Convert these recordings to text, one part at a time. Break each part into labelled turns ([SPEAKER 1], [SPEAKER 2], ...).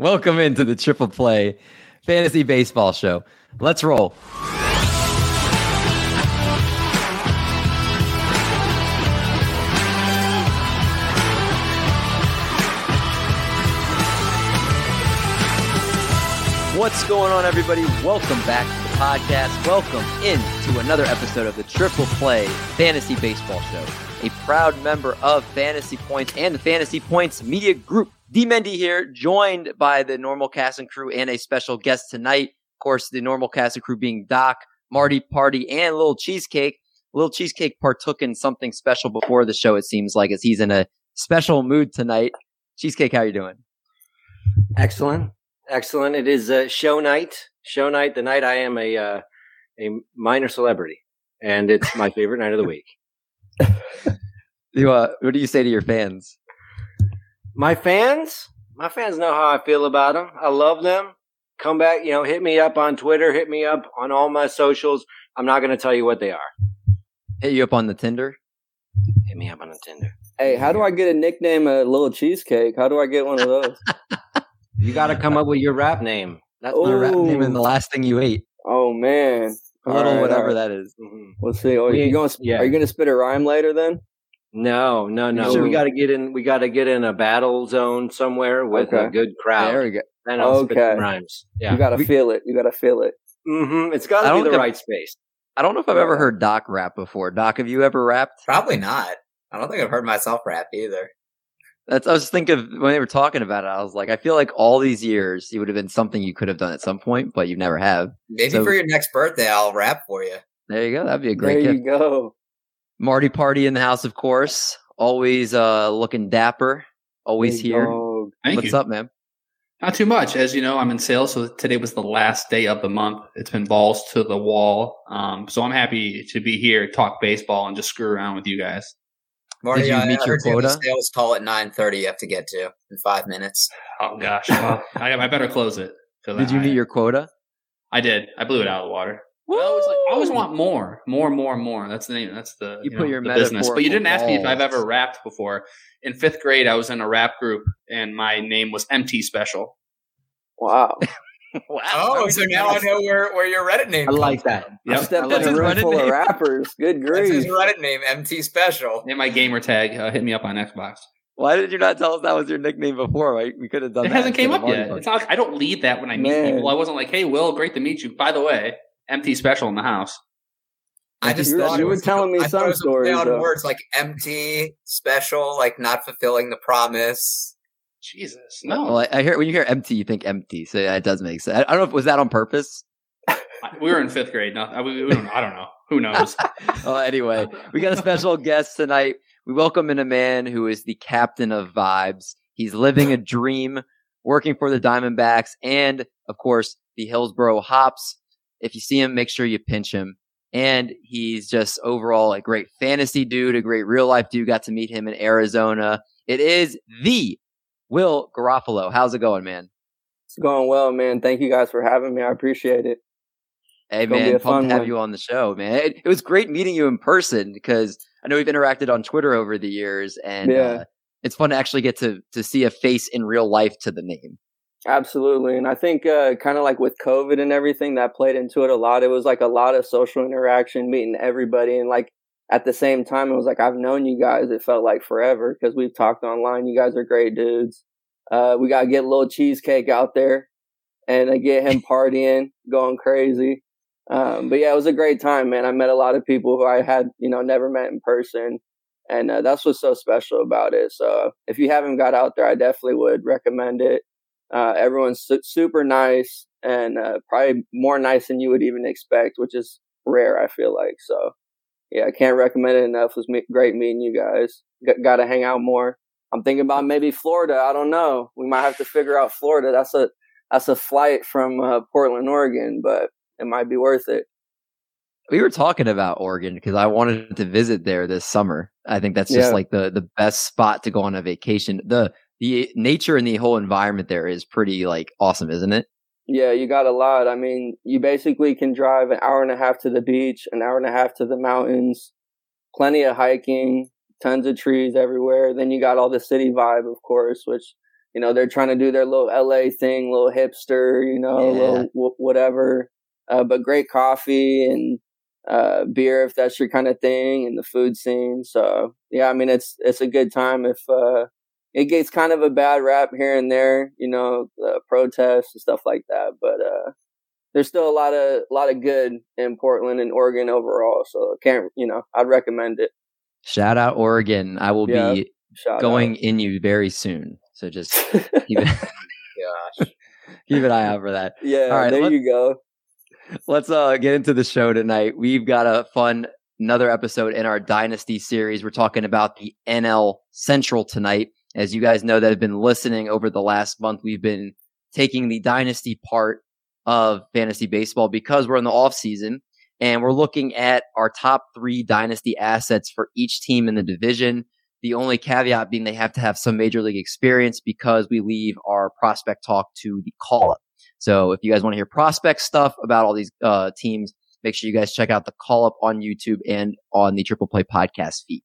[SPEAKER 1] Welcome into the Triple Play Fantasy Baseball Show. Let's roll. What's going on, everybody? Welcome back to the podcast. Welcome into another episode of the Triple Play Fantasy Baseball Show, a proud member of Fantasy Points and the Fantasy Points Media Group. D Mendy here, joined by the normal cast and crew and a special guest tonight. Of course, the normal cast and crew being Doc, Marty Party, and Little Cheesecake. Little Cheesecake partook in something special before the show, it seems like, as he's in a special mood tonight. Cheesecake, how you doing?
[SPEAKER 2] Excellent, excellent. It is uh, show night. Show night. The night I am a uh, a minor celebrity, and it's my favorite night of the week.
[SPEAKER 1] You, uh, what do you say to your fans?
[SPEAKER 2] My fans, my fans know how I feel about them. I love them. Come back, you know, hit me up on Twitter, hit me up on all my socials. I'm not going to tell you what they are.
[SPEAKER 1] Hit you up on the Tinder?
[SPEAKER 2] Hit me up on the Tinder.
[SPEAKER 3] Hey, how do I get a nickname a little cheesecake? How do I get one of those?
[SPEAKER 2] You got to come up with your rap name. That's
[SPEAKER 1] The
[SPEAKER 2] my rap
[SPEAKER 1] name and the last thing you ate.
[SPEAKER 3] oh man,
[SPEAKER 1] A little
[SPEAKER 3] All right,
[SPEAKER 1] whatever
[SPEAKER 3] all right.
[SPEAKER 1] that is.
[SPEAKER 2] Mhm.
[SPEAKER 3] Let's see. Oh,
[SPEAKER 2] We-
[SPEAKER 3] you going? to
[SPEAKER 2] yeah.
[SPEAKER 3] Are you going to spit a rhyme later then?
[SPEAKER 2] No, no, no.
[SPEAKER 3] Sure.
[SPEAKER 2] We got to get in. We got to get in a battle zone somewhere with a good crowd.
[SPEAKER 1] There we go.
[SPEAKER 2] Then I'll
[SPEAKER 3] Okay.
[SPEAKER 2] some rhymes. Yeah.
[SPEAKER 3] You got to feel it. You got to feel it.
[SPEAKER 2] Mm-hmm. It's got to
[SPEAKER 1] don't
[SPEAKER 2] be the
[SPEAKER 1] think-
[SPEAKER 2] right space.
[SPEAKER 1] I don't know if I've ever heard Doc rap before. Doc, have you ever rapped?
[SPEAKER 4] Probably not. I don't think I've heard myself rap either.
[SPEAKER 1] That's I was just thinking when they were talking about it, I was like, I feel like all these years it would have been something you could have done at some point, but you never have.
[SPEAKER 4] Maybe
[SPEAKER 1] So-
[SPEAKER 4] for your next birthday, I'll rap for you.
[SPEAKER 1] There you go. That'd be a great.
[SPEAKER 3] There
[SPEAKER 1] great
[SPEAKER 3] you go.
[SPEAKER 1] Marty Party in the house, of course. Always uh looking dapper. Always
[SPEAKER 3] Big
[SPEAKER 1] here.
[SPEAKER 3] dog.
[SPEAKER 5] Thank
[SPEAKER 1] What's
[SPEAKER 5] you.
[SPEAKER 1] up, man?
[SPEAKER 5] Not too much. As you know, I'm in sales, so today was the last day of the month. It's been balls to the wall. Um, so I'm happy to be here, talk baseball, and just screw around with you guys.
[SPEAKER 4] Marty,
[SPEAKER 1] Did you
[SPEAKER 4] I
[SPEAKER 1] meet your
[SPEAKER 4] heard you have a
[SPEAKER 1] quota?
[SPEAKER 4] sales call at 9.30 you have to get to in five minutes.
[SPEAKER 5] Oh gosh, well, I, I better close it.
[SPEAKER 1] Did you
[SPEAKER 5] I-
[SPEAKER 1] meet your quota?
[SPEAKER 5] I did. I blew it out of the water. I always, like, I always want more, more, more, more. That's the name. That's the
[SPEAKER 1] You
[SPEAKER 5] you,
[SPEAKER 1] put
[SPEAKER 5] know,
[SPEAKER 1] your
[SPEAKER 5] the business. But you didn't ask me if I've ever rapped before. In fifth grade, I was in a rap group, and my name was MT Special.
[SPEAKER 3] Wow.
[SPEAKER 1] Wow.
[SPEAKER 4] Oh, so now I know where, where your Reddit name.
[SPEAKER 2] I
[SPEAKER 4] comes
[SPEAKER 2] like
[SPEAKER 4] from.
[SPEAKER 2] that.
[SPEAKER 3] I stepped
[SPEAKER 1] That's
[SPEAKER 3] in a room
[SPEAKER 1] Reddit
[SPEAKER 3] full
[SPEAKER 1] name.
[SPEAKER 3] of rappers. Good
[SPEAKER 4] That's his. Reddit name, MT Special.
[SPEAKER 5] And my gamer tag uh, hit me up on Xbox.
[SPEAKER 1] Why did you not tell us that was your nickname before? Right? We could have done that.
[SPEAKER 5] It hasn't came up yet.
[SPEAKER 1] Marty
[SPEAKER 5] It's not, I don't lead that when I meet
[SPEAKER 3] Man.
[SPEAKER 5] people. I wasn't like, "Hey, Will, great to meet you." By the way, MT Special in the house.
[SPEAKER 4] I just
[SPEAKER 3] You were-
[SPEAKER 4] thought
[SPEAKER 3] you were
[SPEAKER 4] was,
[SPEAKER 3] telling me
[SPEAKER 4] I
[SPEAKER 3] some
[SPEAKER 4] it play
[SPEAKER 3] stories,
[SPEAKER 4] on words like empty, special, like not fulfilling the promise.
[SPEAKER 5] Jesus, no.
[SPEAKER 1] Well, I, I hear when you hear empty, you think empty. So yeah, it does make sense. I, I don't know if was that on purpose.
[SPEAKER 5] We were in fifth grade. No, I, we, we don't know. I don't know. Who knows?
[SPEAKER 1] well, anyway, we got a special guest tonight. We welcome in a man who is the captain of vibes. He's living a dream, working for the Diamondbacks, and of course the Hillsboro Hops. If you see him, make sure you pinch him. And he's just overall a great fantasy dude, a great real life dude. Got to meet him in Arizona. It is the Will Garofalo. How's it going, man?
[SPEAKER 3] It's going well, man. Thank you guys for having me. I appreciate it.
[SPEAKER 1] Hey
[SPEAKER 3] It's
[SPEAKER 1] man, pumped
[SPEAKER 3] fun
[SPEAKER 1] to have
[SPEAKER 3] one.
[SPEAKER 1] you on the show, man. It, it was great meeting you in person because I know we've interacted on Twitter over the years, and
[SPEAKER 3] Yeah.
[SPEAKER 1] uh, it's fun to actually get to to see a face in real life to the name.
[SPEAKER 3] Absolutely. And I think uh, kind of like with COVID and everything that played into it a lot, it was like a lot of social interaction, meeting everybody. And like at the same time, it was like, I've known you guys. It felt like forever because we've talked online. You guys are great dudes. Uh, we got to get a little cheesecake out there and uh, get him partying, going crazy. Um, but yeah, it was a great time, man. I met a lot of people who I had, you know, never met in person. And uh, that's what's so special about it. So if you haven't got out there, I definitely would recommend it. Uh, everyone's su- super nice and uh, probably more nice than you would even expect, which is rare. I feel like so. Yeah, I can't recommend it enough. It was me- great meeting you guys. G- Got to hang out more. I'm thinking about maybe Florida. I don't know. We might have to figure out Florida. That's a that's a flight from uh, Portland, Oregon, but it might be worth it.
[SPEAKER 1] We were talking about Oregon because I wanted to visit there this summer. I think that's just
[SPEAKER 3] Yeah.
[SPEAKER 1] like the the best spot to go on a vacation. the The nature and the whole environment there is pretty like awesome, isn't it?
[SPEAKER 3] Yeah, you got a lot. I mean, you basically can drive an hour and a half to the beach, an hour and a half to the mountains, plenty of hiking, tons of trees everywhere. Then you got all the city vibe, of course, which you know, they're trying to do their little LA thing, little hipster, you know,
[SPEAKER 1] Yeah.
[SPEAKER 3] little w- whatever. Uh, but great coffee and uh, beer if that's your kind of thing, and the food scene. So yeah, I mean, it's it's a good time if uh, it gets kind of a bad rap here and there, you know, uh, protests and stuff like that. But uh, there's still a lot of a lot of good in Portland and Oregon overall. So can't you know, I'd recommend it.
[SPEAKER 1] Shout out Oregon. I will
[SPEAKER 3] Yeah,
[SPEAKER 1] be going in you very soon. So just keep, it,
[SPEAKER 4] Gosh.
[SPEAKER 1] keep an eye out for that.
[SPEAKER 3] yeah,
[SPEAKER 1] All right,
[SPEAKER 3] there you go.
[SPEAKER 1] Let's uh get into the show tonight. We've got a fun another episode in our Dynasty series. We're talking about the NL Central tonight. As you guys know that have been listening over the last month, we've been taking the Dynasty part of fantasy baseball because we're in the off season and we're looking at our top three dynasty assets for each team in the division. The only caveat being they have to have some major league experience because we leave our prospect talk to the call up. So if you guys want to hear prospect stuff about all these uh, teams, make sure you guys check out the call up on YouTube and on the Triple Play podcast feed.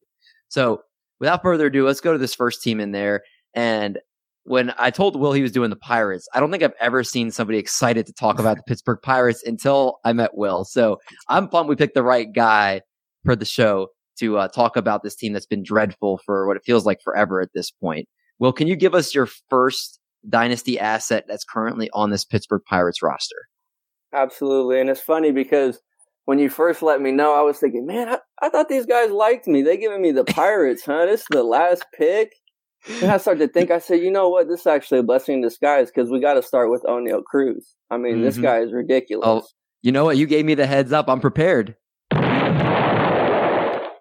[SPEAKER 1] So without further ado, let's go to this first team in there. And when I told Will he was doing the Pirates, I don't think I've ever seen somebody excited to talk about the Pittsburgh Pirates until I met Will. So I'm pumped we picked the right guy for the show to uh, talk about this team that's been dreadful for what it feels like forever at this point. Will, can you give us your first dynasty asset that's currently on this Pittsburgh Pirates roster?
[SPEAKER 3] Absolutely. And it's funny because when you first let me know, I was thinking, man, I, I thought these guys liked me. They giving me the Pirates, huh? This is the last pick. And I started to think, I said, you know what? This is actually a blessing in disguise because we got to start with Oneil Cruz. I mean, this
[SPEAKER 1] Mhm.
[SPEAKER 3] guy is ridiculous.
[SPEAKER 1] Oh. You know what? You gave me the heads up. I'm prepared.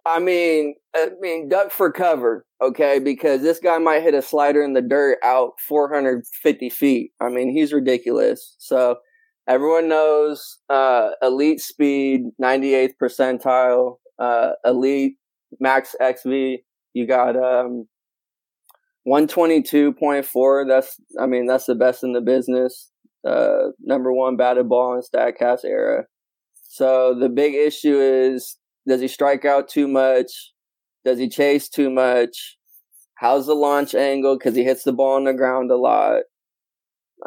[SPEAKER 3] I mean, I mean, duck for cover, okay? Because this guy might hit a slider in the dirt out 450 feet. I mean, he's ridiculous. So everyone knows uh, elite speed, 98th percentile, uh, elite max XV. You got um, 122.4. That's, I mean, that's the best in the business. Uh, number one batted ball in Statcast era. So the big issue is does he strike out too much? Does he chase too much? How's the launch angle? Because he hits the ball on the ground a lot.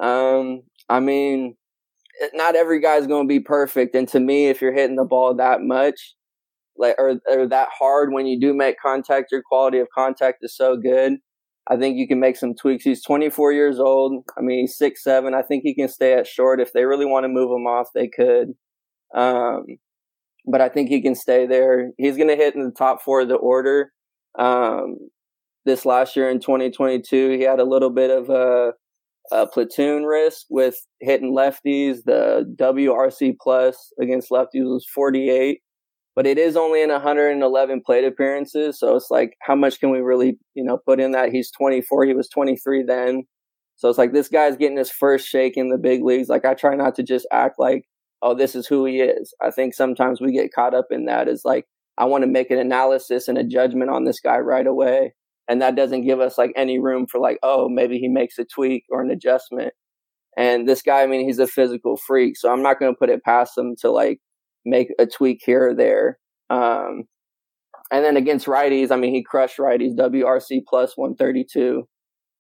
[SPEAKER 3] Um, I mean, not every guy's going to be perfect. And to me, if you're hitting the ball that much, like or or that hard when you do make contact, your quality of contact is so good. I think you can make some tweaks. He's 24 years old. I mean, he's six seven. I think he can stay at short. If they really want to move him off, they could. Um, but I think he can stay there. He's going to hit in the top four of the order. Um, this last year in 2022, he had a little bit of a, a platoon risk with hitting lefties. The WRC plus against lefties was 48, but it is only in 111 plate appearances. So it's like, how much can we really, you know, put in that? He's 24. He was 23 then. So it's like this guy's getting his first shake in the big leagues. Like I try not to just act like, oh, this is who he is. I think sometimes we get caught up in that. Is like, I want to make an analysis and a judgment on this guy right away. And that doesn't give us like any room for like, oh, maybe he makes a tweak or an adjustment. And this guy, I mean, he's a physical freak. So I'm not going to put it past him to like make a tweak here or there. Um, and then against righties, I mean, he crushed righties, WRC plus 132.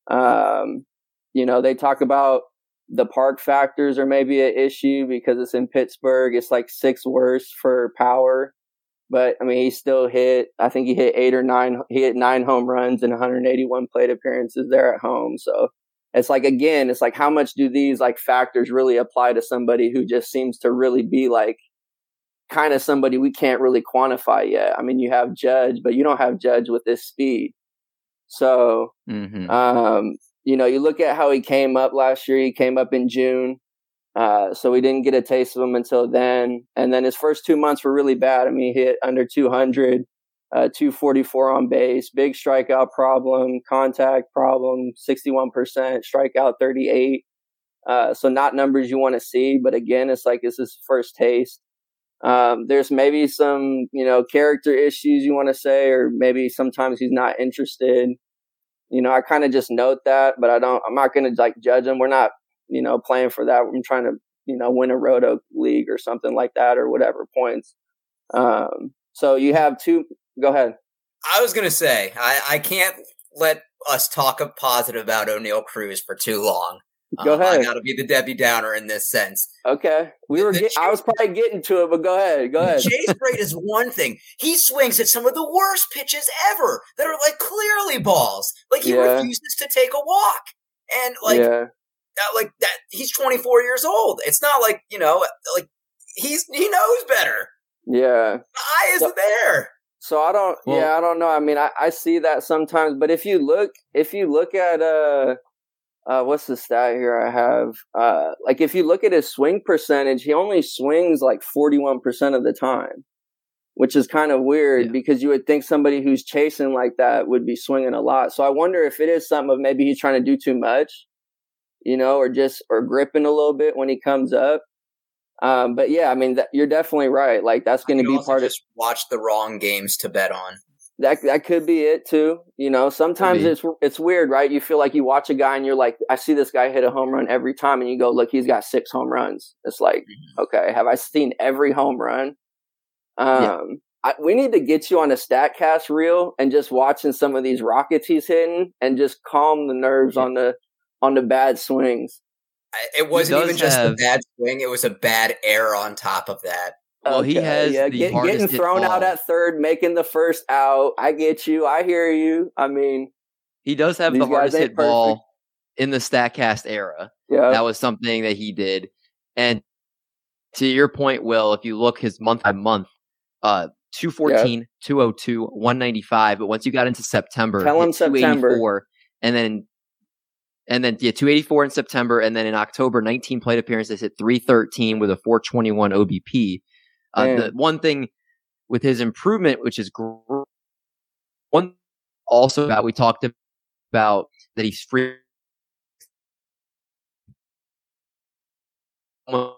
[SPEAKER 3] Um, you know, they talk about the park factors are maybe an issue because it's in Pittsburgh. It's like six worse for power. But I mean, he still hit, I think he hit eight or nine, he hit nine home runs and 181 plate appearances there at home. So it's like, again, it's like, how much do these like factors really apply to somebody who just seems to really be like kind of somebody we can't really quantify yet? I mean, you have Judge, but you don't have Judge with this speed. So,
[SPEAKER 1] Mm-hmm.
[SPEAKER 3] um, you know, you look at how he came up last year. He came up in June, uh, so we didn't get a taste of him until then. And then his first two months were really bad. I mean, he hit under 200, uh, 244 on base, big strikeout problem, contact problem, 61%, strikeout 38. Uh, so not numbers you want to see, but again, it's like this is first taste. Um, there's maybe some, you know, character issues you want to say, or maybe sometimes he's not interested you know, I kind of just note that, but I don't, I'm not going to like judge him. We're not, you know, playing for that. I'm trying to, you know, win a roto league or something like that or whatever points. Um, so you have two, go ahead.
[SPEAKER 4] I was gonna say I, I can't let us talk a positive about Oneil Cruz for too long.
[SPEAKER 3] Go
[SPEAKER 4] Um,
[SPEAKER 3] ahead.
[SPEAKER 4] I got to be the Debbie Downer in this sense.
[SPEAKER 3] Okay, we were.
[SPEAKER 4] The
[SPEAKER 3] Get, I was probably getting to it, but go ahead. Go ahead.
[SPEAKER 4] The chase rate is one thing. He swings at some of the worst pitches ever that are like clearly balls. Like he
[SPEAKER 3] Yeah.
[SPEAKER 4] refuses to take a walk, and like
[SPEAKER 3] yeah,
[SPEAKER 4] like that. He's 24 years old. It's not like you know, like he's he knows better.
[SPEAKER 3] yeah.
[SPEAKER 4] I is
[SPEAKER 3] So-
[SPEAKER 4] there.
[SPEAKER 3] So I don't.
[SPEAKER 1] Well-
[SPEAKER 3] yeah, I don't know. I mean, I, I see that sometimes, but if you look, if you look at uh, uh, what's the stat here? I have uh, like if you look at his swing percentage, he only swings like forty one percent of the time, which is kind of weird
[SPEAKER 1] Yeah.
[SPEAKER 3] because you would think somebody who's chasing like that would be swinging a lot. So I wonder if it is something of maybe he's trying to do too much, you know, or just or gripping a little bit when he comes up. Um, but yeah, I mean, that, you're definitely right. Like that's going to be
[SPEAKER 4] also
[SPEAKER 3] part of
[SPEAKER 4] just watch the wrong games to bet on.
[SPEAKER 3] that that could be it too. You know, sometimes
[SPEAKER 1] be.
[SPEAKER 3] it's it's weird, right? You feel like you watch a guy and you're like, I see this guy hit a home run every time, and you go, look, he's got six home runs. It's like,
[SPEAKER 1] Mm-hmm.
[SPEAKER 3] okay, have I seen every home run? Um,
[SPEAKER 1] Yeah.
[SPEAKER 3] I, we need to get you on a Statcast reel and just watching some of these rockets he's hitting and just calm the nerves
[SPEAKER 1] Yeah.
[SPEAKER 3] on the on the bad swings.
[SPEAKER 4] It wasn't even just a bad swing; it was a bad error on top of that.
[SPEAKER 1] Well, he has the
[SPEAKER 3] get- getting
[SPEAKER 1] hit
[SPEAKER 3] thrown out at third, making the first out. I get you. I hear you. I mean,
[SPEAKER 1] He does have the hardest
[SPEAKER 3] ain't
[SPEAKER 1] hit ball in the Statcast era.
[SPEAKER 3] yeah,
[SPEAKER 1] that was something that he did. And to your point, Will, if you look his month by month, uh, 214, 202, 195. But once you got into September,
[SPEAKER 3] Tell him September.
[SPEAKER 1] and then, and then, yeah, 284 in September. And then in October, 19 plate appearances, hit 313 with a 421 OBP. Uh, the one thing with his improvement, which is gr- one also about, we talked about that he's free one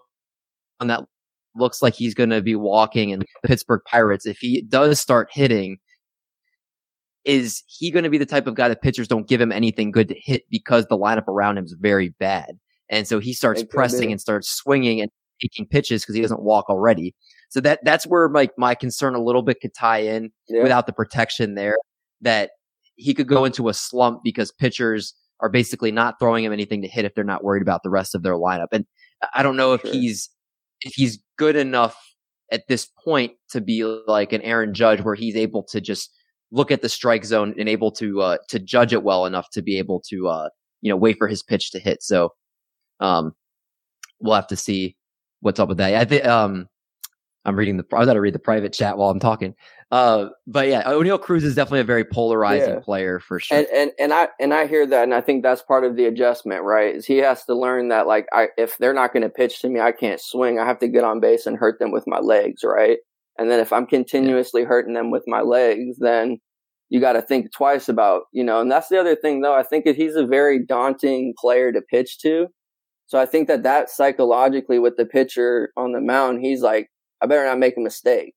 [SPEAKER 1] that looks like he's going to be walking in the Pittsburgh Pirates, if he does start hitting, is he going to be the type of guy that pitchers don't give him anything good to hit because the lineup around him is very bad? And so he starts pressing and starts swinging and taking pitches because he doesn't walk already. So that that's where like my concern a little bit could tie in
[SPEAKER 3] yeah.
[SPEAKER 1] without the protection there that he could go into a slump because pitchers are basically not throwing him anything to hit if they're not worried about the rest of their lineup. And I don't know if
[SPEAKER 3] Sure.
[SPEAKER 1] he's if he's good enough at this point to be like an Aaron Judge where he's able to just look at the strike zone and able to uh to judge it well enough to be able to uh you know wait for his pitch to hit. So um we'll have to see what's up with that. I think um I'm reading the I gotta read the private chat while I'm talking. Uh but yeah, Oneil Cruz is definitely a very polarizing
[SPEAKER 3] Yeah.
[SPEAKER 1] player for sure.
[SPEAKER 3] and and and I and I hear that, and I think that's part of the adjustment, right? Is he has to learn that like I if they're not going to pitch to me, I can't swing. I have to get on base and hurt them with my legs, right? And then if I'm continuously hurting them with my legs, then you got to think twice about you know. And that's the other thing, though. I think that he's a very daunting player to pitch to. So I think that that psychologically with the pitcher on the mound, he's like, I better not make a mistake,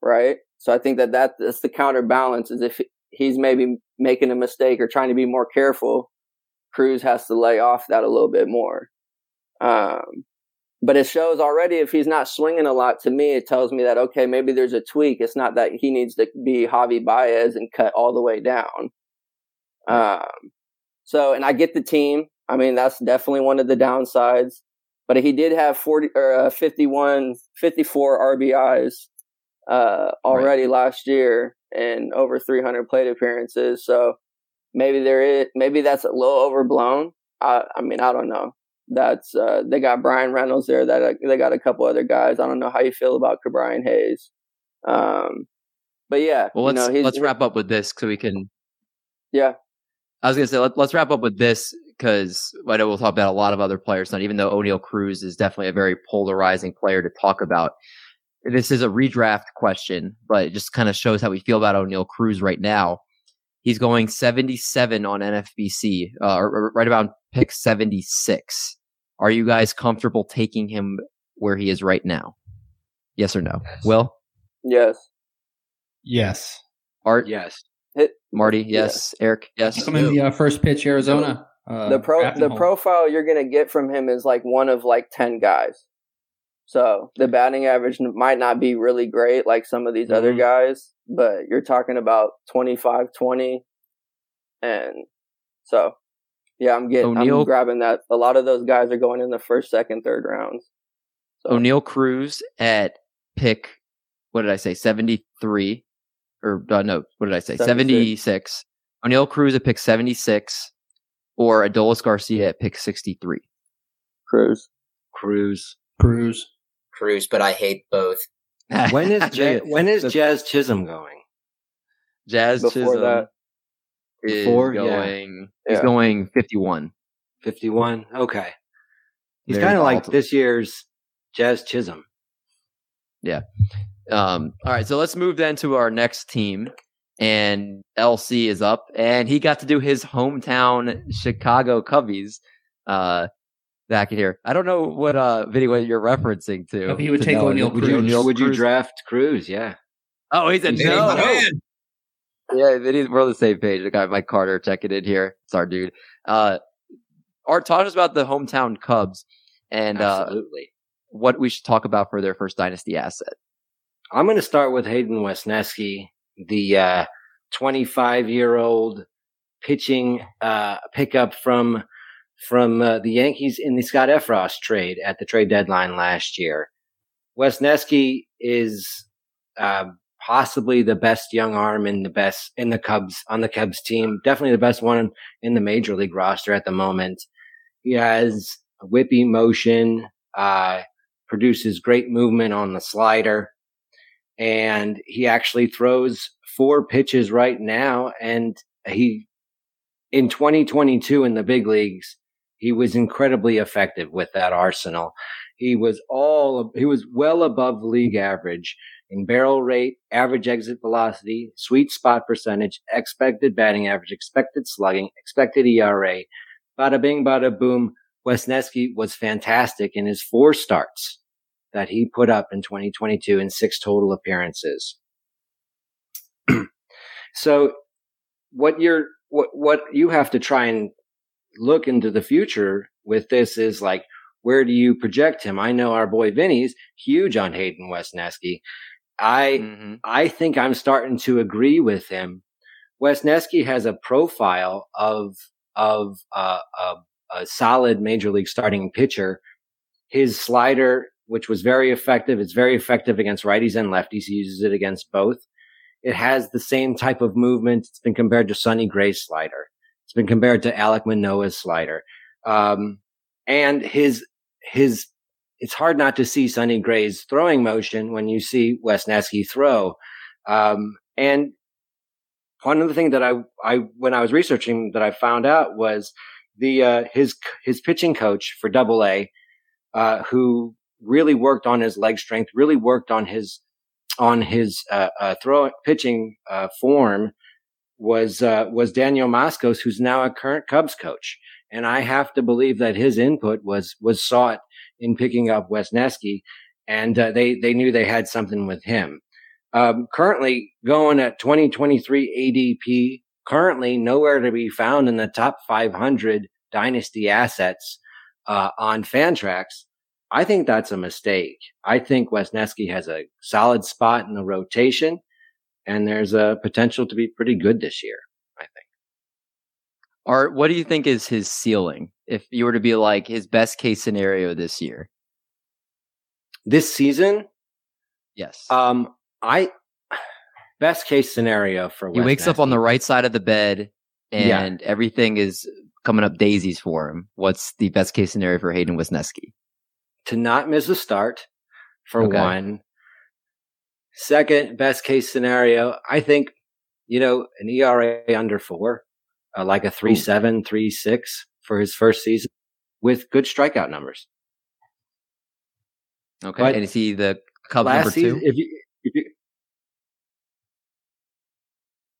[SPEAKER 3] right? So I think that, that that's the counterbalance is if he's maybe making a mistake or trying to be more careful, Cruz has to lay off that a little bit more. Um, but it shows already if he's not swinging a lot to me, it tells me that, okay, maybe there's a tweak. It's not that he needs to be Javy Baez and cut all the way down. Um, so, and I get the team. I mean, that's definitely one of the downsides. But he did have 40 or uh, 51, 54 RBIs uh, already last year and over 300 plate appearances. So maybe there is, maybe that's a little overblown. I, I mean, I don't know. That's uh, they got Bryan Reynolds there. That uh, they got a couple other guys. I don't know how you feel about Brian Hayes. Um, but yeah,
[SPEAKER 1] well, let's
[SPEAKER 3] you know, he's,
[SPEAKER 1] let's wrap up with this so we can
[SPEAKER 3] Yeah,
[SPEAKER 1] I was gonna say let, let's wrap up with this because I know we'll talk about a lot of other players. Not even though Oneil Cruz is definitely a very polarizing player to talk about. This is a redraft question, but it just kind of shows how we feel about Oneil Cruz right now. He's going 77 on NFBC, uh, right about pick 76. Are you guys comfortable taking him where he is right now? Yes or no? Will,
[SPEAKER 3] yes.
[SPEAKER 5] Yes.
[SPEAKER 1] Art,
[SPEAKER 2] Yes.
[SPEAKER 1] Marty, yes. Eric, yes.
[SPEAKER 5] Come in the uh, first pitch, Arizona. Uh,
[SPEAKER 3] the pro the
[SPEAKER 5] hole.
[SPEAKER 3] profile you're gonna get from him is like one of like ten guys. So the batting average might not be really great like some of these other
[SPEAKER 2] Mhm.
[SPEAKER 3] guys, but you're talking about 25, 20. and so yeah, I'm getting
[SPEAKER 1] Oneil-
[SPEAKER 3] I'm grabbing that. A lot of those guys are going in the first, second, third rounds. So
[SPEAKER 1] Oneil Cruz at pick, what did I say? 73. Or uh, no, what did I say?
[SPEAKER 3] 76.
[SPEAKER 1] 76. Oneil Cruz at pick 76 or Adolis Garcia at pick 63.
[SPEAKER 3] Cruz.
[SPEAKER 2] Cruz.
[SPEAKER 5] Cruz.
[SPEAKER 4] Cruz, but I hate both.
[SPEAKER 2] When is Ja- when is Jazz Chisholm going?
[SPEAKER 1] Jazz
[SPEAKER 3] Before
[SPEAKER 1] Chisholm
[SPEAKER 3] that.
[SPEAKER 1] Is
[SPEAKER 2] Before, yeah.
[SPEAKER 1] going, he's
[SPEAKER 3] Yeah.
[SPEAKER 1] going 51.
[SPEAKER 2] Fifty one. Okay. He's kind of like
[SPEAKER 1] volatile.
[SPEAKER 2] this year's Jazz Chisholm. Yeah.
[SPEAKER 1] Um, all right, so let's move then to our next team. And LC is up, and he got to do his hometown Chicago Cubbies uh, back in here. I don't know what uh, video you're referencing to.
[SPEAKER 5] If he would
[SPEAKER 1] to
[SPEAKER 5] take
[SPEAKER 1] know.
[SPEAKER 5] Oneil
[SPEAKER 1] Would you,
[SPEAKER 2] Would you draft Cruz? Yeah.
[SPEAKER 1] Oh, he said
[SPEAKER 4] He's
[SPEAKER 1] no. Yeah, we're on the same page. I got Mike Carter checking in here. It's our dude. Uh, Art, talk to us about the hometown Cubs and uh, what we should talk about for their first dynasty asset.
[SPEAKER 2] I'm going to start with Hayden Wesneski, the 25 year old pitching uh, pickup from from uh, the Yankees in the Scott Effross trade at the trade deadline last year. Wesneski is uh, possibly the best young arm in the best in the Cubs on the Cubs team. Definitely the best one in the major league roster at the moment. He has a whippy motion, uh, produces great movement on the slider and he actually throws four pitches right now. And he, in 2022 in the big leagues, he was incredibly effective with that arsenal. He was all, he was well above league average in barrel rate, average exit velocity, sweet spot percentage, expected batting average, expected slugging, expected ERA. Bada bing, bada boom. Wesneski was fantastic in his four starts that he put up in 2022 in six total appearances. so what you're, what, what you have to try and look into the future with this is like, where do you project him? I know our boy Vinny's huge on Hayden Wesneski. I,
[SPEAKER 1] Mm-hmm.
[SPEAKER 2] I think I'm starting to agree with him. Wesneski has a profile of of uh, a, a solid major league starting pitcher. His slider, which was very effective, it's very effective against righties and lefties. He uses it against both. It has the same type of movement. It's been compared to Sonny Gray's slider. It's been compared to Alek Manoah's slider. Um, and his his it's hard not to see Sonny Gray's throwing motion when you see Wes Wesneski throw. Um, and one of the things that I, I, when I was researching that I found out was the, uh, his, his pitching coach for double A, uh, who really worked on his leg strength, really worked on his, on his, uh, uh throw pitching, uh, form was, uh, was Daniel Moskos, who's now a current Cubs coach. And I have to believe that his input was, was sought in picking up Wesneski and, uh, they, they knew they had something with him um, currently going at 2023 ADP, currently nowhere to be found in the top 500 dynasty assets uh, on Fantrax. I think that's a mistake. I think Wesneski has a solid spot in the rotation, and there's a potential to be pretty good this year. I think.
[SPEAKER 1] Art, what do you think is his ceiling? If you were to be like his best case scenario this year?
[SPEAKER 2] This season,
[SPEAKER 1] Yes.
[SPEAKER 2] um, I best case scenario for
[SPEAKER 1] he wakes up on the right side of the bed
[SPEAKER 2] Yeah.
[SPEAKER 1] and everything is coming up daisies for him. What's the best case scenario for Hayden Wesneski?
[SPEAKER 2] to not miss a start for
[SPEAKER 1] Okay.
[SPEAKER 2] one. Second, best case scenario, I think, you know, an ERA under four, uh, like a three seven, three six for his first season with good strikeout numbers.
[SPEAKER 1] Okay.
[SPEAKER 2] But
[SPEAKER 1] and is he the Cub
[SPEAKER 2] Last
[SPEAKER 1] number
[SPEAKER 2] season,
[SPEAKER 1] two?
[SPEAKER 2] if you, if you,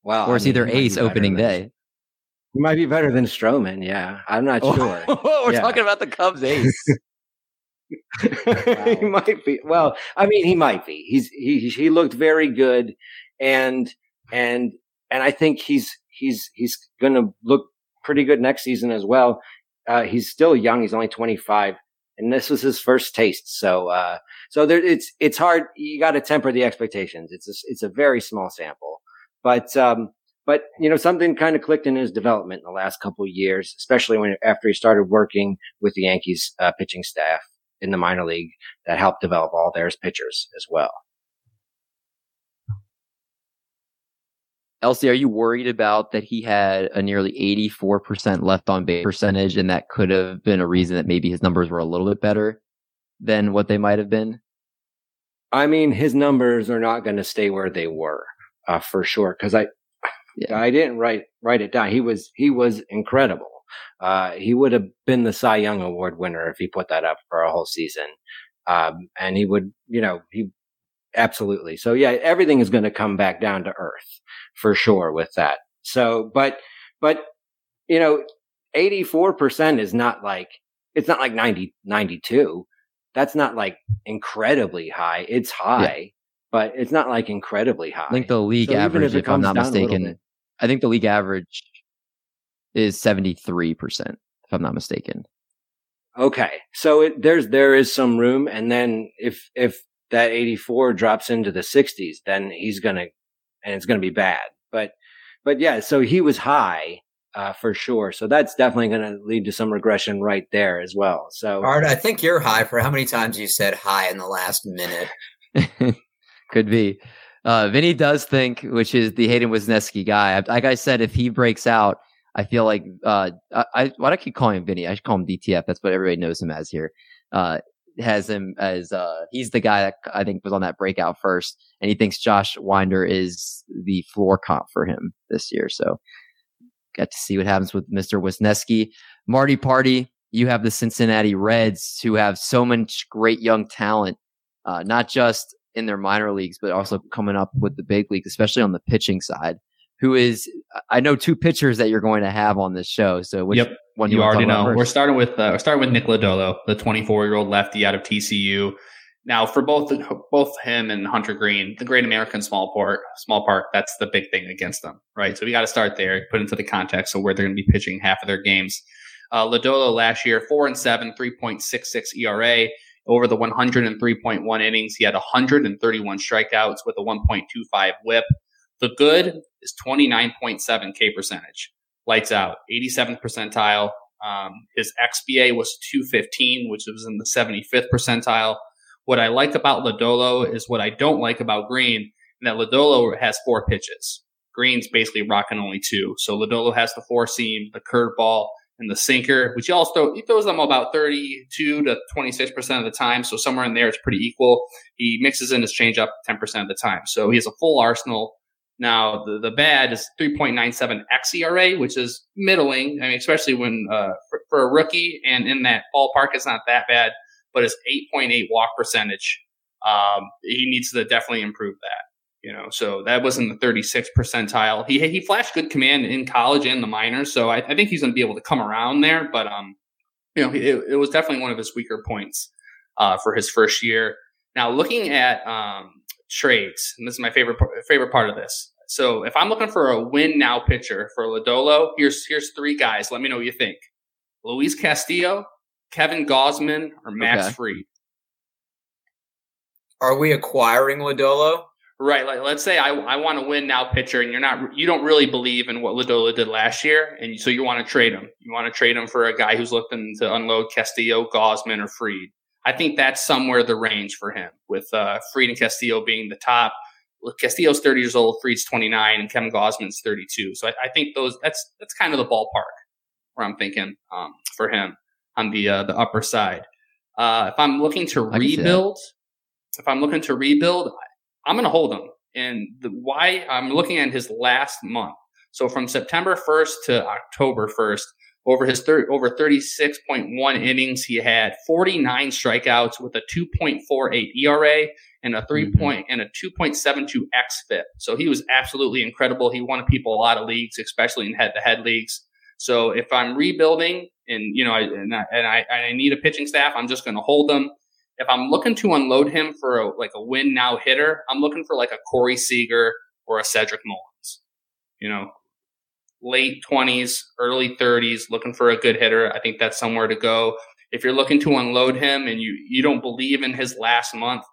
[SPEAKER 2] wow,
[SPEAKER 1] Or
[SPEAKER 2] I
[SPEAKER 1] is he their
[SPEAKER 2] be
[SPEAKER 1] ace
[SPEAKER 2] better
[SPEAKER 1] opening
[SPEAKER 2] than-
[SPEAKER 1] day?
[SPEAKER 2] He might be better than Stroman. Yeah, I'm not sure.
[SPEAKER 1] We're
[SPEAKER 2] Yeah.
[SPEAKER 1] talking about the Cubs ace.
[SPEAKER 2] he might be. Well, I mean, he might be. He's he he looked very good, and and and I think he's he's he's going to look pretty good next season as well. Uh, he's still young. He's only 25, and this was his first taste. So uh, so there, it's it's hard. You got to temper the expectations. It's a, it's a very small sample, but um, but you know, something kind of clicked in his development in the last couple of years, especially when after he started working with the Yankees uh, pitching staff in the minor league that helped develop all their pitchers as well.
[SPEAKER 1] LC, are you worried about that he had a nearly 84% left on base percentage and that could have been a reason that maybe his numbers were a little bit better than what they might have been?
[SPEAKER 2] I mean, his numbers are not going to stay where they were, uh, for sure. Cause I, yeah. I didn't write, write it down. He was, he was incredible. Uh, he would have been the Cy Young Award winner if he put that up for a whole season. Um, and he would, you know, he absolutely. So yeah, everything is going to come back down to earth for sure with that. So, but, but, you know, 84% is not like, it's not like 90, 92. That's not like incredibly high. It's high, yeah. but it's not like incredibly high.
[SPEAKER 1] I think the league so average, if, if I'm not mistaken, I think the league average is 73%, if I'm not mistaken.
[SPEAKER 2] Okay. So it, there's, there is some room. And then if, if that 84 drops into the 60s, then he's going to and it's going to be bad. But, but yeah, so he was high, uh, for sure. So that's definitely going to lead to some regression right there as well. So,
[SPEAKER 4] Art, I think you're high for how many times you said high in the last minute.
[SPEAKER 1] Could be. Uh, Vinny does think, which is the Hayden Wesneski guy. Like I said, if he breaks out, I feel like uh, I why do I keep calling him Vinny? I should call him DTF. That's what everybody knows him as here. Uh, has him as uh, he's the guy that I think was on that breakout first, and he thinks Josh Winder is the floor comp for him this year. So, got to see what happens with Mr. Wesneski. Marty Party, you have the Cincinnati Reds, who have so much great young talent, uh, not just in their minor leagues, but also coming up with the big leagues, especially on the pitching side. Who is I know two pitchers that you're going to have on this show. So which
[SPEAKER 5] yep one you, you already know. We're starting with uh, we're starting with Nick Lodolo, the 24 year old lefty out of TCU. Now, for both both him and Hunter Greene, the Great American Small Park, Small Park, that's the big thing against them, right? So we got to start there, put into the context of where they're going to be pitching half of their games. Uh, Lodolo last year, four and seven, 3.66 ERA. Over the 103.1 innings, he had 131 strikeouts with a 1.25 WHIP. The good is 29.7 K percentage lights out, 87th percentile. Um, his XBA was 215, which was in the 75th percentile. What I like about Lodolo is what I don't like about Greene, and that Lodolo has four pitches. Greene's basically rocking only two. So Lodolo has the four seam, the curveball, and the sinker, which he also he throws them about 32 to 26% of the time. So somewhere in there, it's pretty equal. He mixes in his changeup 10% of the time. So he has a full arsenal now, the, the bad is 3.97 xERA, which is middling. I mean, especially when uh, for, for, a rookie and in that ballpark, it's not that bad, but it's 8.8 walk percentage. Um, he needs to definitely improve that. You know, so that was in the 36th percentile. He he flashed good command in college and the minors, so I, I think he's going to be able to come around there. But um, you know, it, it was definitely one of his weaker points uh, for his first year. Now, looking at um, trades, and this is my favorite favorite part of this. So if I'm looking for a win now pitcher for Lodolo, here's here's three guys. Let me know what you think: Luis Castillo, Kevin Gausman, or Max okay. Fried.
[SPEAKER 4] Are we acquiring Lodolo?
[SPEAKER 5] Right. Like, let's say I, I want to win now pitcher, and you're not, you don't really believe in what Lodolo did last year, and so you want to trade him. You want to trade him for a guy who's looking to unload Castillo, Gausman, or Fried. I think that's somewhere the range for him, with uh, Fried and Castillo being the top. Castillo's 30 years old, Fried's 29, and Kevin Gausman's 32. So I, I, think those that's that's kind of the ballpark where I'm thinking um, for him on the uh, the upper side. Uh, if I'm looking to rebuild, if I'm looking to rebuild, I'm going to hold him. And the, why I'm looking at his last month. So from September 1st to October 1st, over his thir- over 36.1 innings, he had 49 strikeouts with a 2.48 ERA and a 3 mm-hmm. point and a 2.72 xFIP. So he was absolutely incredible. He won people a lot of leagues, especially in head-to-head leagues. So if I'm rebuilding and you know I, and, I, and I, I need a pitching staff, I'm just going to hold them. If I'm looking to unload him for a, like a win now hitter, I'm looking for like a Corey Seager or a Cedric Mullins. You know, late 20s, early 30s, looking for a good hitter. I think that's somewhere to go. If you're looking to unload him and you, you don't believe in his last month,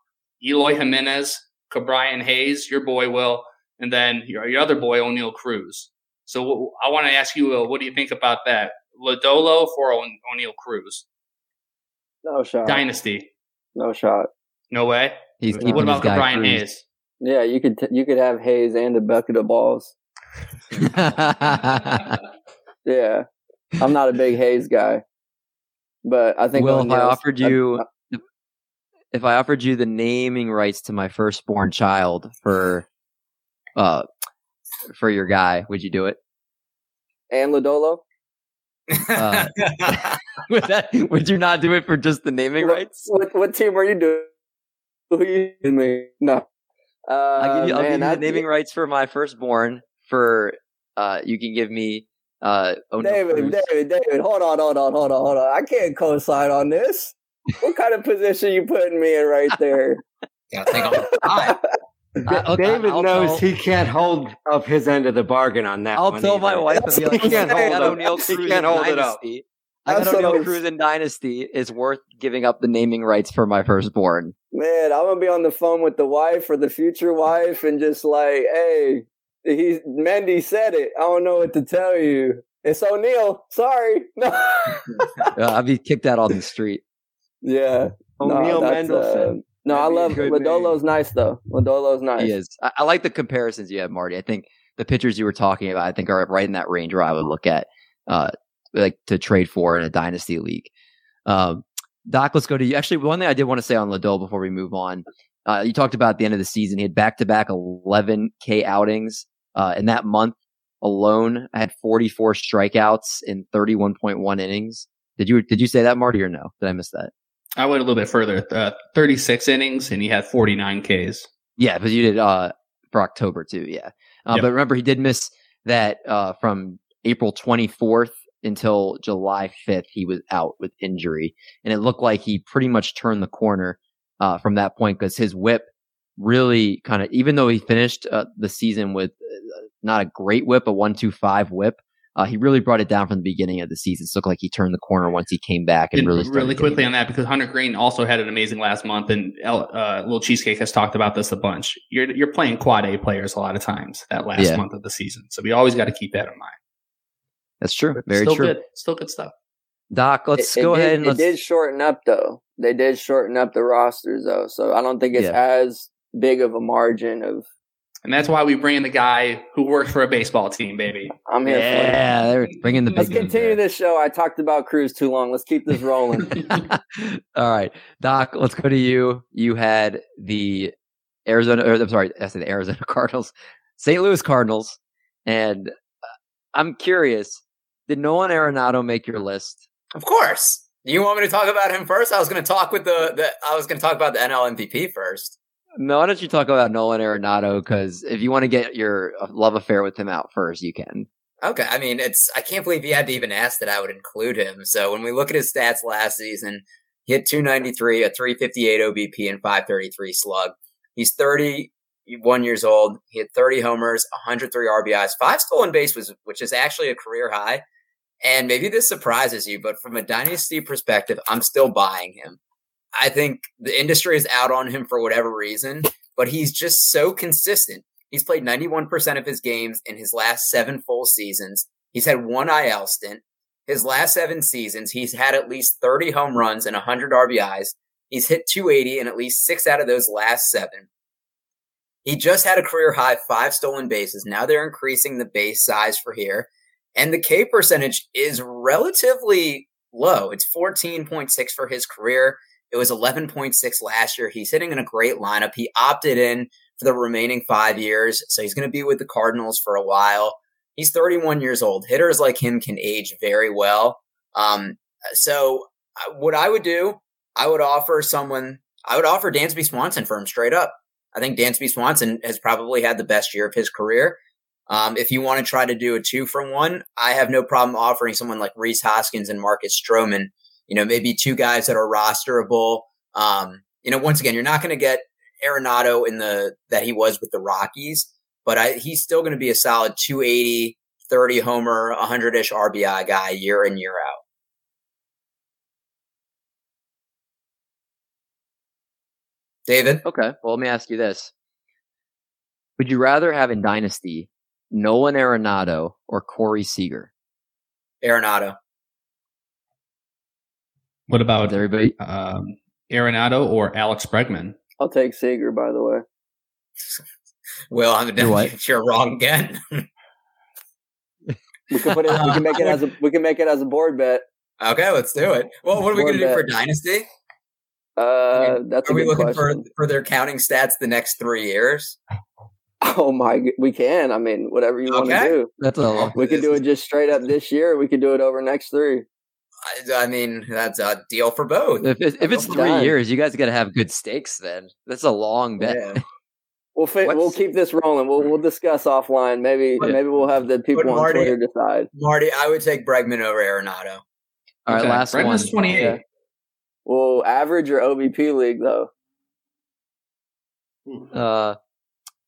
[SPEAKER 5] Eloy Jimenez, Ke'Bryan Hayes, your boy will, and then your, your other boy Oneil Cruz. So I want to ask you, uh, what do you think about that? Lodolo for Oneil Cruz.
[SPEAKER 3] No shot.
[SPEAKER 5] Dynasty.
[SPEAKER 3] No shot.
[SPEAKER 5] No way.
[SPEAKER 1] He's
[SPEAKER 5] what about Brian Hayes?
[SPEAKER 3] Yeah, you could t- you could have Hayes and a bucket of balls. yeah, I'm not a big Hayes guy, but I think.
[SPEAKER 1] Will, if I offered you, I, if I offered you the naming rights to my firstborn child for, uh, for your guy, would you do it?
[SPEAKER 3] And Lodolo.
[SPEAKER 1] Uh, would that? Would you not do it for just the naming
[SPEAKER 3] what,
[SPEAKER 1] rights?
[SPEAKER 3] What, what team are you doing? Who are you me? No.
[SPEAKER 1] Uh, I'll give you, I'll man, give you the naming rights for my firstborn. For uh, you can give me uh,
[SPEAKER 3] David, Cruz. David, David. Hold on, hold on, hold on, hold on. I can't co-sign on this. what kind of position you putting me in right there?
[SPEAKER 4] Gotta think on the.
[SPEAKER 2] Uh, okay, David I'll knows tell, he can't hold up his end of the bargain on that.
[SPEAKER 1] I'll tell either. my wife and be like, he can't hold,
[SPEAKER 2] Oneil Cruz he can't hold it up.
[SPEAKER 1] I got Oneil Cruz in Dynasty is worth giving up the naming rights for my firstborn.
[SPEAKER 3] Man, I'm gonna be on the phone with the wife or the future wife and just like, hey, he's Mendy said it. I don't know what to tell you. It's Oneil. Sorry. No.
[SPEAKER 1] I'll be kicked out on the street.
[SPEAKER 3] Yeah.
[SPEAKER 2] Oneil no, Mendelssohn.
[SPEAKER 3] Uh, no, I love Lodolo's nice though. Lodolo's nice.
[SPEAKER 1] He is. I, I, like the comparisons you have, Marty. I think the pitchers you were talking about, I think are right in that range where I would look at, uh, like to trade for in a dynasty league. Um, Doc, let's go to you. Actually, one thing I did want to say on Lodolo before we move on. Uh, you talked about the end of the season. He had back to back 11K outings. Uh, in that month alone, I had 44 strikeouts in 31.1 innings. Did you did you say that, Marty, or no? Did I miss that?
[SPEAKER 5] I went a little bit further. Uh, 36 innings, and he had 49 Ks.
[SPEAKER 1] Yeah, but you did uh, for October too. Yeah, uh, yep. but remember he did miss that uh, from April 24th until July 5th. He was out with injury, and it looked like he pretty much turned the corner uh, from that point because his WHIP really kind of, even though he finished uh, the season with uh, not a great WHIP, a one two five WHIP. Uh, he really brought it down from the beginning of the season. It looked like he turned the corner once he came back and, and really
[SPEAKER 5] really quickly on that because Hunter Greene also had an amazing last month, and uh, Little Cheesecake has talked about this a bunch. You're you're playing quad A players a lot of times that last yeah. month of the season, so we always got to keep that in mind.
[SPEAKER 1] That's true. Very
[SPEAKER 5] Still
[SPEAKER 1] true.
[SPEAKER 5] Good. Still good stuff.
[SPEAKER 1] Doc, let's
[SPEAKER 3] it,
[SPEAKER 1] go
[SPEAKER 3] it
[SPEAKER 1] ahead
[SPEAKER 3] did,
[SPEAKER 1] and let's...
[SPEAKER 3] it did shorten up though. They did shorten up the rosters though, so I don't think it's yeah. as big of a margin of.
[SPEAKER 5] And that's why we bring in the guy who works for a baseball team, baby.
[SPEAKER 3] I'm here.
[SPEAKER 1] Yeah, they're bringing the.
[SPEAKER 3] Let's continue this show. I talked about Cruz too long. Let's keep this rolling.
[SPEAKER 1] All right, Doc. Let's go to you. You had the Arizona. Or, I'm sorry, I said the Arizona Cardinals, St. Louis Cardinals, and uh, I'm curious. Did Nolan Arenado make your list?
[SPEAKER 4] Of course. You want me to talk about him first? I was going to talk with the, the I was going to talk about the NL MVP first.
[SPEAKER 1] No, why don't you talk about Nolan Arenado? Because if you want to get your uh, love affair with him out first, you can.
[SPEAKER 4] Okay, I mean, it's I can't believe he had to even ask that I would include him. So when we look at his stats last season, he hit 293, a 358 OBP, and 533 slug. He's 31 years old. He had 30 homers, 103 RBIs, five stolen bases, which is actually a career high. And maybe this surprises you, but from a dynasty perspective, I'm still buying him. I think the industry is out on him for whatever reason, but he's just so consistent. He's played 91% of his games in his last seven full seasons. He's had one IL stint. His last seven seasons, he's had at least 30 home runs and 100 RBIs. He's hit 280 in at least six out of those last seven. He just had a career high five stolen bases. Now they're increasing the base size for here. And the K percentage is relatively low. It's 14.6 for his career. It was 11.6 last year. He's hitting in a great lineup. He opted in for the remaining five years. So he's going to be with the Cardinals for a while. He's 31 years old. Hitters like him can age very well. Um, so uh, what I would do, I would offer someone, I would offer Dansby Swanson for him straight up. I think Dansby Swanson has probably had the best year of his career. Um, if you want to try to do a two from one, I have no problem offering someone like Rhys Hoskins and Marcus Stroman you know, maybe two guys that are rosterable. Um, you know, once again, you're not going to get Arenado in the that he was with the Rockies, but I, he's still going to be a solid 280, 30 homer, 100 ish RBI guy year in, year out. David?
[SPEAKER 1] Okay. Well, let me ask you this. Would you rather have in Dynasty Nolan Arenado or Corey Seager?
[SPEAKER 4] Arenado.
[SPEAKER 5] What about
[SPEAKER 1] Is everybody?
[SPEAKER 5] um, Arenado or Alex Bregman?
[SPEAKER 3] I'll take Seager, by the way.
[SPEAKER 4] Well, I'm
[SPEAKER 1] Do what?
[SPEAKER 4] you're wrong again.
[SPEAKER 3] We can put it. we can make it as a. We can make it as a board bet.
[SPEAKER 4] okay, let's do it. Well, what are we going to do for. Dynasty?
[SPEAKER 3] Uh, that's a
[SPEAKER 4] Are we
[SPEAKER 3] good
[SPEAKER 4] looking
[SPEAKER 3] question.
[SPEAKER 4] for for their counting stats the next three years?
[SPEAKER 3] Oh my, we can. I mean, whatever you want to do.
[SPEAKER 1] That's a
[SPEAKER 3] We could do it just straight up this year. We could do it over next three.
[SPEAKER 4] I, I mean, that's a deal for both.
[SPEAKER 1] if, if it's three
[SPEAKER 3] Done.
[SPEAKER 1] years, you guys got to have good stakes. Then that's a long bet.
[SPEAKER 4] Yeah.
[SPEAKER 3] We'll fit, we'll keep this rolling. We'll we'll discuss offline. Maybe
[SPEAKER 1] Yeah.
[SPEAKER 3] maybe we'll have the people on
[SPEAKER 4] Marty-
[SPEAKER 3] Twitter decide.
[SPEAKER 4] Marty, I would take Bregman over Arenado.
[SPEAKER 1] All right,
[SPEAKER 5] Okay,
[SPEAKER 1] last
[SPEAKER 5] Bregman's
[SPEAKER 1] one.
[SPEAKER 5] 28.
[SPEAKER 3] Yeah. Well, average or OBP league though.
[SPEAKER 1] Uh,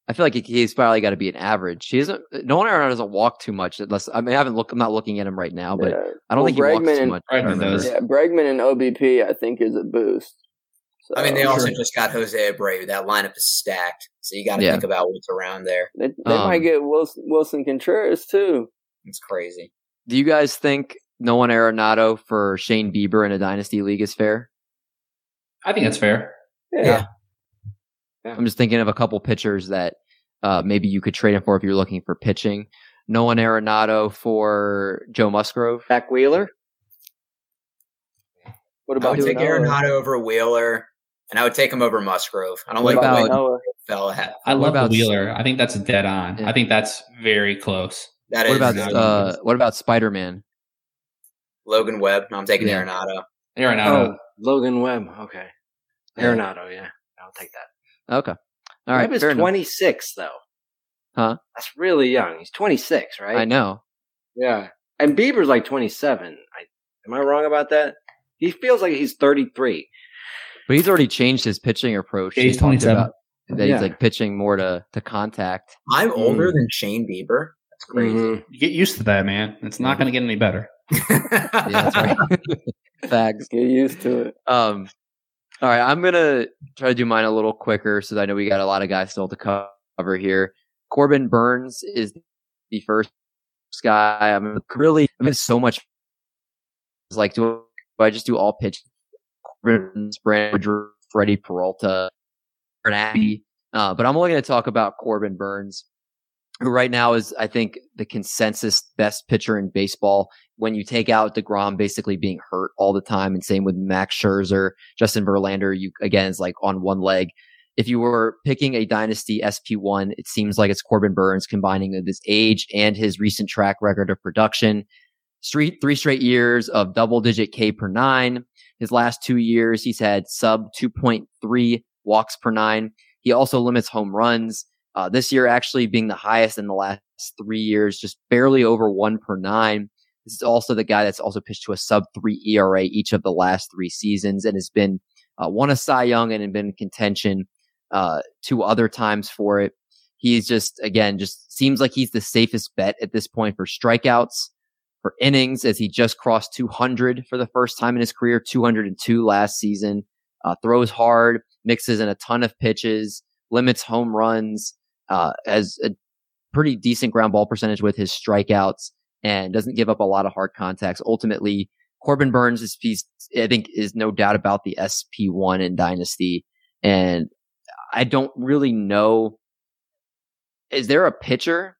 [SPEAKER 1] I feel like he's probably got to be an average. He doesn't. Nolan Arenado doesn't walk too much. Unless I mean, I haven't looked. I'm not looking at him right now, but
[SPEAKER 3] yeah.
[SPEAKER 1] I don't
[SPEAKER 3] Well,
[SPEAKER 1] think he walks
[SPEAKER 3] Bregman
[SPEAKER 1] too much. I
[SPEAKER 5] Bregman does.
[SPEAKER 3] yeah, Bregman and OBP I think is a boost. So,
[SPEAKER 4] I mean, they
[SPEAKER 5] Sure.
[SPEAKER 4] also just got Jose Abreu. That lineup is stacked, so you got to
[SPEAKER 1] Yeah.
[SPEAKER 4] think about what's around there.
[SPEAKER 3] they, they
[SPEAKER 1] Um,
[SPEAKER 3] might get Willson, Willson Contreras too.
[SPEAKER 4] It's crazy.
[SPEAKER 1] Do you guys think Nolan Arenado for Shane Bieber in a dynasty league is fair?
[SPEAKER 5] I think that's fair.
[SPEAKER 3] Yeah.
[SPEAKER 1] I'm just thinking of a couple pitchers that uh, maybe you could trade him for if you're looking for pitching. Nolan Arenado for Joe Musgrove.
[SPEAKER 2] Zack Wheeler.
[SPEAKER 3] What
[SPEAKER 4] I
[SPEAKER 3] about
[SPEAKER 4] would take
[SPEAKER 3] Noah?
[SPEAKER 4] Arenado over Wheeler, and I would take him over Musgrove. I don't
[SPEAKER 1] What
[SPEAKER 4] like
[SPEAKER 1] about-
[SPEAKER 4] the way
[SPEAKER 3] Noah?
[SPEAKER 4] fella had.
[SPEAKER 5] I love
[SPEAKER 1] about-
[SPEAKER 5] the Wheeler. I think that's dead on.
[SPEAKER 1] Yeah.
[SPEAKER 5] I think that's very close.
[SPEAKER 4] That
[SPEAKER 1] What
[SPEAKER 4] is
[SPEAKER 1] about uh, what about Spider Man?
[SPEAKER 4] Logan Webb. No, I'm taking
[SPEAKER 1] Yeah.
[SPEAKER 4] Arenado.
[SPEAKER 5] Arenado.
[SPEAKER 2] Oh, Logan Webb. Okay. Arenado. Yeah, I'll take that.
[SPEAKER 1] Okay, all right.
[SPEAKER 2] Webb is
[SPEAKER 1] fair enough.
[SPEAKER 2] 26 though.
[SPEAKER 1] Huh?
[SPEAKER 2] That's really young. He's 26, right?
[SPEAKER 1] I know.
[SPEAKER 2] Yeah. And Bieber's like 27. I, am I wrong about that? He feels like he's 33.
[SPEAKER 1] But he's already changed his pitching approach.
[SPEAKER 5] Yeah, he's
[SPEAKER 1] He
[SPEAKER 5] 27.
[SPEAKER 1] about That
[SPEAKER 2] Yeah.
[SPEAKER 1] he's like pitching more to to contact.
[SPEAKER 4] I'm
[SPEAKER 1] Hmm.
[SPEAKER 4] older than Shane Bieber. That's crazy.
[SPEAKER 2] Mhm.
[SPEAKER 5] You get used to that, man. It's not going to get any better.
[SPEAKER 1] Yeah, that's right. Fags.
[SPEAKER 3] Get used to it.
[SPEAKER 1] Um, all right, I'm gonna try to do mine a little quicker, so I know we got a lot of guys still to cover here. Corbin Burnes is the first guy. I'm really, I mean, so much. It's like, do I just do all pitch? Corbin's Brand, Freddy Peralta, Bernabby. Uh, but I'm only going to talk about Corbin Burnes, who right now is, I think, the consensus best pitcher in baseball when you take out DeGrom basically being hurt all the time, and same with Max Scherzer, Justin Verlander, you again is like on one leg. If you were picking a dynasty SP1, it seems like it's Corbin Burnes combining with his age and his recent track record of production. Street three straight years of double digit K per nine. His last two years, he's had sub 2.3 walks per nine. He also limits home runs. Uh, this year actually being the highest in the last three years, just barely over one per nine. This is also the guy that's also pitched to a sub three ERA each of the last three seasons and has been uh, won a Cy Young and been in contention uh, two other times for it. He's just again just seems like he's the safest bet at this point for strikeouts, for innings, as he just crossed 200 for the first time in his career, 202 last season. Uh, throws hard, mixes in a ton of pitches, limits home runs, uh, has a pretty decent ground ball percentage with his strikeouts and doesn't give up a lot of hard contacts. Ultimately, Corbin Burnes is piece, I think, is no doubt about the SP1 in Dynasty. And I don't really know. Is there a pitcher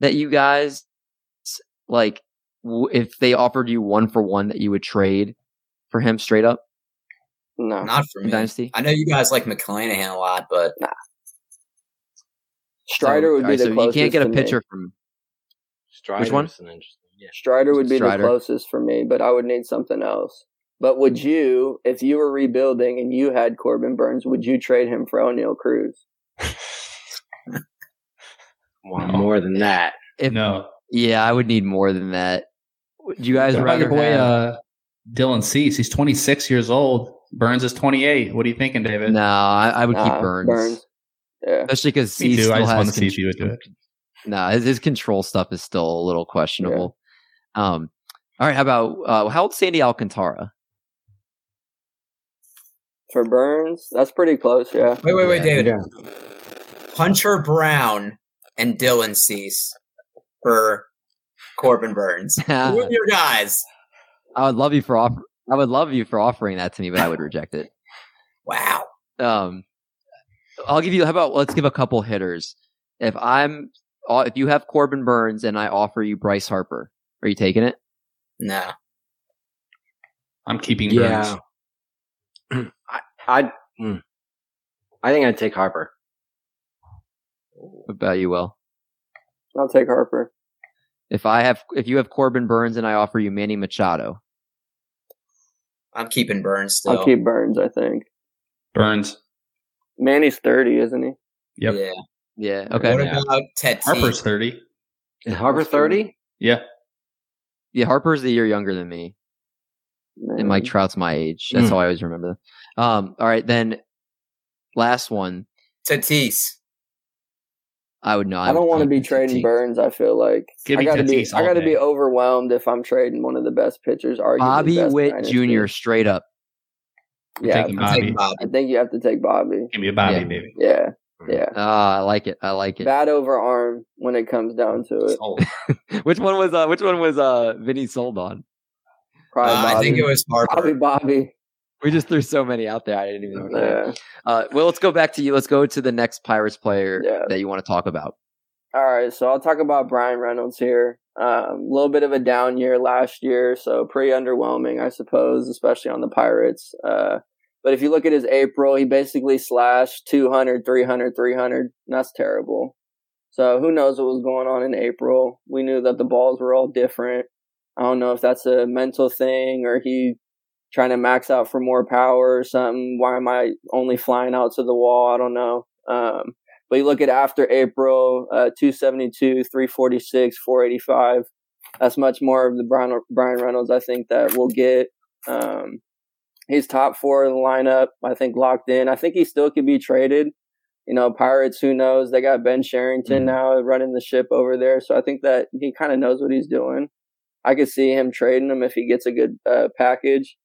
[SPEAKER 1] that you guys like, w- if they offered you one for one that you would trade for him straight up
[SPEAKER 3] No,
[SPEAKER 4] Not for me.
[SPEAKER 1] Dynasty?
[SPEAKER 4] I know you guys like McClanahan a lot, but
[SPEAKER 3] Strider
[SPEAKER 1] So-
[SPEAKER 3] would be
[SPEAKER 1] alright,
[SPEAKER 3] the
[SPEAKER 1] so you can't get a
[SPEAKER 3] to me.
[SPEAKER 1] pitcher from
[SPEAKER 2] Which
[SPEAKER 1] one?
[SPEAKER 2] an. Yeah.
[SPEAKER 3] Strider would be
[SPEAKER 1] Strider.
[SPEAKER 3] the closest for me, but I would need something else. But would you, if you were rebuilding and you had Corbin Burnes, would you trade him for Oneil Cruz?
[SPEAKER 2] Well, more than that.
[SPEAKER 1] If,
[SPEAKER 5] no.
[SPEAKER 1] Yeah, I would need more than that. Would you guys
[SPEAKER 5] What
[SPEAKER 1] rather
[SPEAKER 5] boy
[SPEAKER 1] have?
[SPEAKER 5] uh, Dylan Cease? He's 26 years old. Burnes is 28. What are you thinking, David?
[SPEAKER 1] no, I, I would
[SPEAKER 3] Nah,
[SPEAKER 1] keep Burnes,
[SPEAKER 3] Burnes. Yeah.
[SPEAKER 1] especially because
[SPEAKER 5] Me
[SPEAKER 1] he
[SPEAKER 5] too.
[SPEAKER 1] still
[SPEAKER 5] I just
[SPEAKER 1] has.
[SPEAKER 5] wanted to see if you would do it.
[SPEAKER 1] No, his, his control stuff is still a little questionable. Um, all right, how about uh, how old's Sandy Alcantara?
[SPEAKER 3] For Burnes, that's pretty close, yeah.
[SPEAKER 4] wait, wait, wait,
[SPEAKER 1] Yeah.
[SPEAKER 4] David. Hunter Brown and Dylan Cease for Corbin Burnes. Who are your guys?
[SPEAKER 1] I would love you for offer. I would love you for offering that to me, but I would reject it.
[SPEAKER 4] Wow.
[SPEAKER 1] Um, I'll give you. How about let's give a couple hitters. If I'm, uh, if you have Corbin Burnes and I offer you Bryce Harper, are you taking it?
[SPEAKER 4] No.
[SPEAKER 5] I'm keeping Burnes.
[SPEAKER 2] Yeah. I, I, mm, I think I'd take Harper.
[SPEAKER 1] What about you, Will?
[SPEAKER 3] I'll take Harper.
[SPEAKER 1] If I have, if you have Corbin Burnes and I offer you Manny Machado,
[SPEAKER 4] I'm keeping Burnes. still.
[SPEAKER 3] I'll keep Burnes. I think
[SPEAKER 5] Burnes.
[SPEAKER 3] Manny's thirty, isn't he?
[SPEAKER 5] Yep.
[SPEAKER 4] Yeah.
[SPEAKER 1] yeah, okay,
[SPEAKER 4] What
[SPEAKER 5] Yeah.
[SPEAKER 4] about Tatis?
[SPEAKER 5] Harper's 30.
[SPEAKER 2] Is Harper 30?
[SPEAKER 5] Yeah.
[SPEAKER 1] yeah. Harper's a year younger than me, and Mike Trout's my age. That's
[SPEAKER 2] Mm.
[SPEAKER 1] how I always remember. That. Um, all right, then last one.
[SPEAKER 4] Tatis.
[SPEAKER 1] I would know.
[SPEAKER 3] I don't want to be trading Burnes. I feel like
[SPEAKER 5] Give
[SPEAKER 3] I gotta be.
[SPEAKER 5] Tatis
[SPEAKER 3] I gotta
[SPEAKER 5] day.
[SPEAKER 3] be overwhelmed if I'm trading one of the best pitchers.
[SPEAKER 1] Bobby Witt Jr. straight up.
[SPEAKER 5] I'm
[SPEAKER 3] Yeah,
[SPEAKER 5] taking
[SPEAKER 4] I'm
[SPEAKER 5] Bobby.
[SPEAKER 4] taking Bobby.
[SPEAKER 3] I think you have to take Bobby.
[SPEAKER 5] Give me a Bobby,
[SPEAKER 1] Yeah.
[SPEAKER 5] baby.
[SPEAKER 3] Yeah, yeah.
[SPEAKER 1] Ah, I like it. I like it.
[SPEAKER 3] Bat over arm when it comes down to it.
[SPEAKER 1] Which one was uh which one was uh Vinny sold on?
[SPEAKER 3] Probably
[SPEAKER 4] Uh,
[SPEAKER 3] Bobby.
[SPEAKER 4] I think it was
[SPEAKER 3] Probably
[SPEAKER 4] Harper.
[SPEAKER 3] Bobby.
[SPEAKER 1] We just threw so many out there. I didn't even know. What to
[SPEAKER 3] Yeah.
[SPEAKER 1] Uh, well, let's go back to you. Let's go to the next Pirates player
[SPEAKER 3] Yeah.
[SPEAKER 1] that you want to talk about.
[SPEAKER 3] All right, so I'll talk about Bryan Reynolds here. A um, little bit of a down year last year, so pretty underwhelming, I suppose, especially on the Pirates. Uh, but if you look at his April, he basically slashed 200, 300, 300. And that's terrible. So who knows what was going on in April? We knew that the balls were all different. I don't know if that's a mental thing or he trying to max out for more power or something. Why am I only flying out to the wall? I don't know. Um, but you look at after April, uh, 272, 346, 485. That's much more of the Bryan, Bryan Reynolds I think that we'll get. Um, he's top four in the lineup. I think locked in. I think he still could be traded. You know, Pirates, who knows? They got Ben Cherington
[SPEAKER 2] Mhm.
[SPEAKER 3] now running the ship over there. So I think that he kind of knows what he's doing. I could see him trading him if he gets a good uh, package.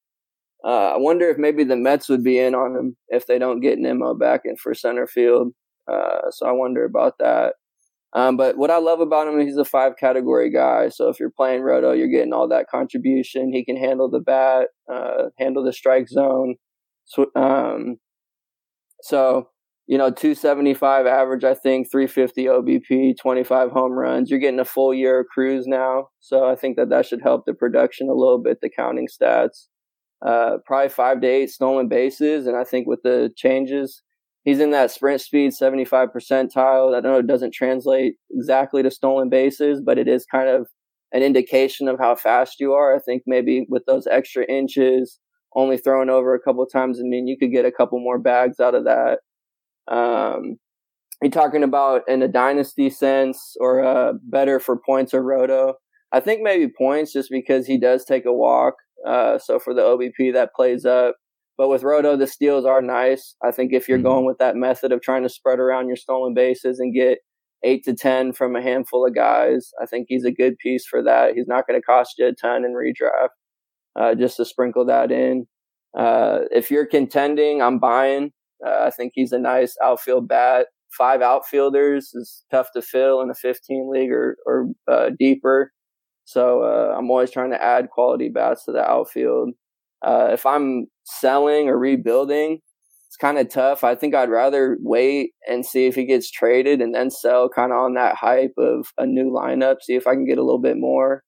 [SPEAKER 3] Uh, I wonder if maybe the Mets would be in on him if they don't get Nimmo back in for center field. Uh, so I wonder about that. Um, but what I love about him, is he's a five category guy. So if you're playing Roto, you're getting all that contribution. He can handle the bat, uh, handle the strike zone. So, um, so you know, 275 average, I think, 350 OBP, 25 home runs. You're getting a full year of Cruz now. So I think that that should help the production a little bit, the counting stats. Uh, probably five to eight stolen bases. And I think with the changes, he's in that sprint speed 75 percentile. I don't know it doesn't translate exactly to stolen bases, but it is kind of an indication of how fast you are. I think maybe with those extra inches, only throwing over a couple times, I mean, you could get a couple more bags out of that. Um, you're talking about in a dynasty sense or uh, better for points or roto. I think maybe points just because he does take a walk. Uh, so for the OBP that plays up. But with Roto, the steals are nice. I think if you're
[SPEAKER 2] Mhm.
[SPEAKER 3] going with that method of trying to spread around your stolen bases and get eight to 10 from a handful of guys, I think he's a good piece for that. He's not going to cost you a ton in redraft, uh, just to sprinkle that in. Uh, if you're contending, I'm buying. Uh, I think he's a nice outfield bat. Five outfielders is tough to fill in a 15 league or, or uh, deeper. So uh, I'm always trying to add quality bats to the outfield. Uh, if I'm selling or rebuilding, it's kind of tough. I think I'd rather wait and see if he gets traded and then sell kind of on that hype of a new lineup, see if I can get a little bit more.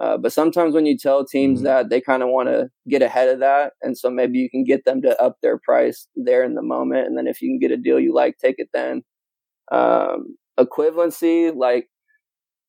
[SPEAKER 3] Uh, but sometimes when you tell teams
[SPEAKER 2] Mhm.
[SPEAKER 3] that they kind of want to get ahead of that, and so maybe you can get them to up their price there in the moment, and then if you can get a deal you like, take it then. Um, equivalency, like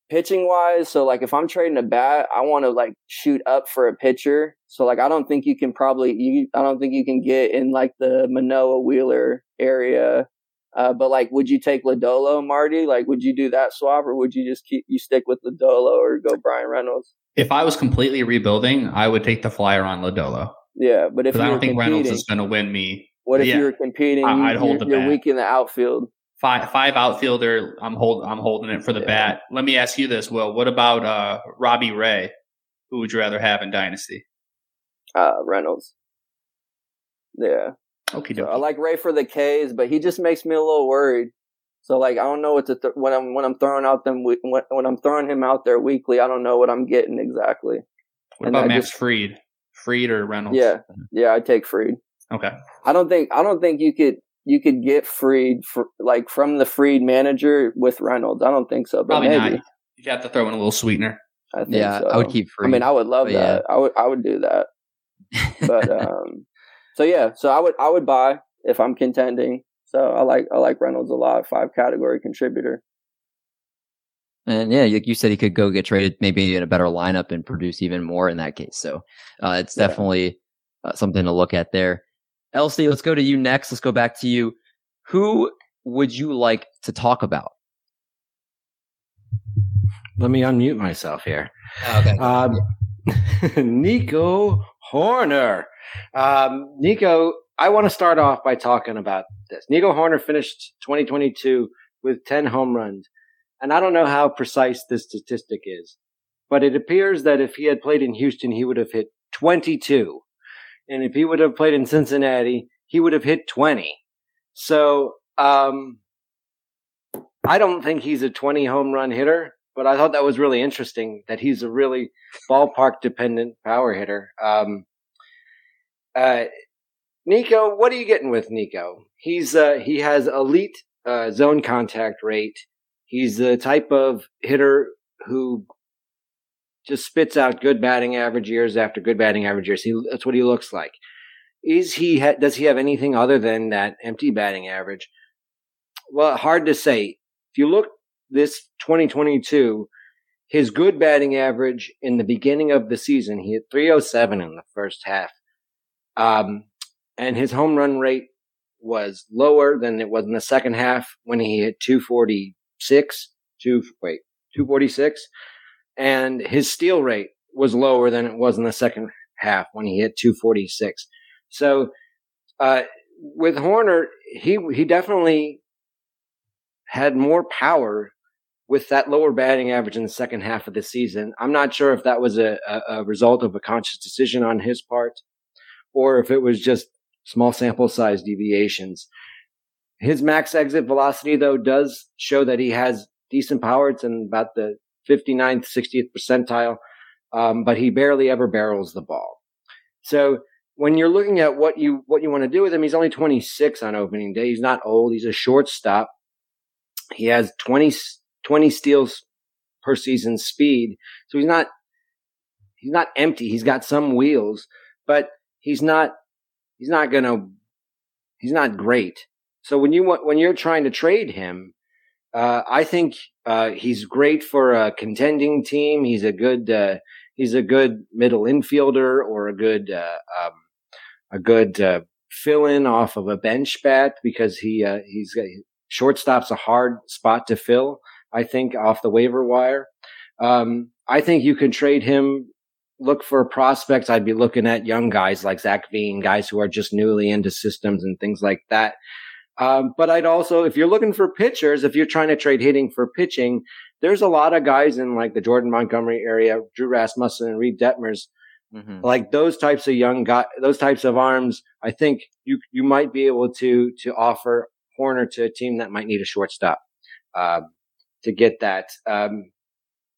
[SPEAKER 3] pitching wise, so like if I'm trading a bat, I want to like shoot up for a pitcher. So like I don't think you can probably you I don't think you can get in like the Manoah Wheeler area. Uh, but like, would you take Lodolo, Marty? Like, would you do that swap, or would you just keep you stick with Lodolo or go Bryan Reynolds?
[SPEAKER 5] If I was completely rebuilding, I would take the flyer on Lodolo.
[SPEAKER 3] Yeah, but if
[SPEAKER 5] I don't think Reynolds is going to win me.
[SPEAKER 3] what if
[SPEAKER 5] yeah.
[SPEAKER 3] you were competing?
[SPEAKER 5] I, i'd hold
[SPEAKER 3] you're,
[SPEAKER 5] the
[SPEAKER 3] you're
[SPEAKER 5] bat.
[SPEAKER 3] weak in the outfield.
[SPEAKER 5] Five five outfielder. I'm hold I'm holding it for the
[SPEAKER 3] Yeah.
[SPEAKER 5] bat. Let me ask you this, Will. What about uh, Robbie Ray? Who would you rather have in Dynasty?
[SPEAKER 3] Uh, Reynolds. Yeah,
[SPEAKER 5] Okay,
[SPEAKER 3] so I like Ray for the K's, but he just makes me a little worried. So like I don't know what to th- when I'm when I'm throwing out them when, when I'm throwing him out there weekly, I don't know what I'm getting exactly.
[SPEAKER 5] What and about I Max just, Freed? Fried or Reynolds?
[SPEAKER 3] Yeah, yeah, I take Fried.
[SPEAKER 5] Okay.
[SPEAKER 3] I don't think I don't think you could you could get Fried for like from the Fried manager with Reynolds. I don't think so. But
[SPEAKER 5] Probably
[SPEAKER 3] maybe.
[SPEAKER 5] not. You have to throw in a little sweetener.
[SPEAKER 3] I think yeah, so. I would keep Fried. I mean, I would love that. Yeah. I would I would do that. but um, so yeah, so I would I would buy if I'm contending. So I like I like Reynolds a lot, five category contributor.
[SPEAKER 1] And yeah, like you said, he could go get traded maybe in a better lineup and produce even more in that case. So uh, it's yeah. definitely uh, something to look at there. LC, let's go to you next. Let's go back to you. Who would you like to talk about?
[SPEAKER 2] Let me unmute myself here.
[SPEAKER 1] Oh, okay. Um,
[SPEAKER 2] Nico Hoerner. Um, Nico, I want to start off by talking about this. Nico Hoerner finished 2022 with 10 home runs. And I don't know how precise this statistic is, but it appears that if he had played in Houston, he would have hit 22. And if he would have played in Cincinnati, he would have hit 20. So, um, I don't think he's a 20 home run hitter, but I thought that was really interesting that he's a really ballpark dependent power hitter. Um, uh, Nico, what are you getting with Nico? He's, uh, he has elite, uh, zone contact rate. He's the type of hitter who just spits out good batting average years after good batting average years. He, that's what he looks like. Is he? Ha- does he have anything other than that empty batting average? Well, hard to say. If you look this 2022, his good batting average in the beginning of the season, he hit 307 in the first half, um, and his home run rate was lower than it was in the second half when he hit 246, two, wait, 246. And his steal rate was lower than it was in the second half when he hit 246. So, uh, with Hoerner, he, he definitely had more power with that lower batting average in the second half of the season. I'm not sure if that was a, a, a result of a conscious decision on his part or if it was just small sample size deviations. His max exit velocity, though, does show that he has decent power. It's in about the 59th, 60th percentile, um, but he barely ever barrels the ball. So when you're looking at what you what you want to do with him, he's only 26 on opening day. He's not old. He's a shortstop. He has 20, 20 steals per season speed. So he's not he's not empty. He's got some wheels, but he's not he's not gonna he's not great. So when you want, when you're trying to trade him, uh, I think uh, he's great for a contending team. He's a good uh, he's a good middle infielder or a good uh, um, a good uh, fill in off of a bench bat because he uh, he's shortstop's a hard spot to fill. I think off the waiver wire. Um, I think you can trade him. Look for prospects. I'd be looking at young guys like Zac Veen, guys who are just newly into systems and things like that. Um, but I'd also, if you're looking for pitchers, if you're trying to trade hitting for pitching, there's a lot of guys in like the Jordan Montgomery area, Drew Rasmussen and Reid Detmers, mm-hmm. like those types of young guys, those types of arms. I think you you might be able to to offer Hoerner to a team that might need a shortstop uh, to get that. Um,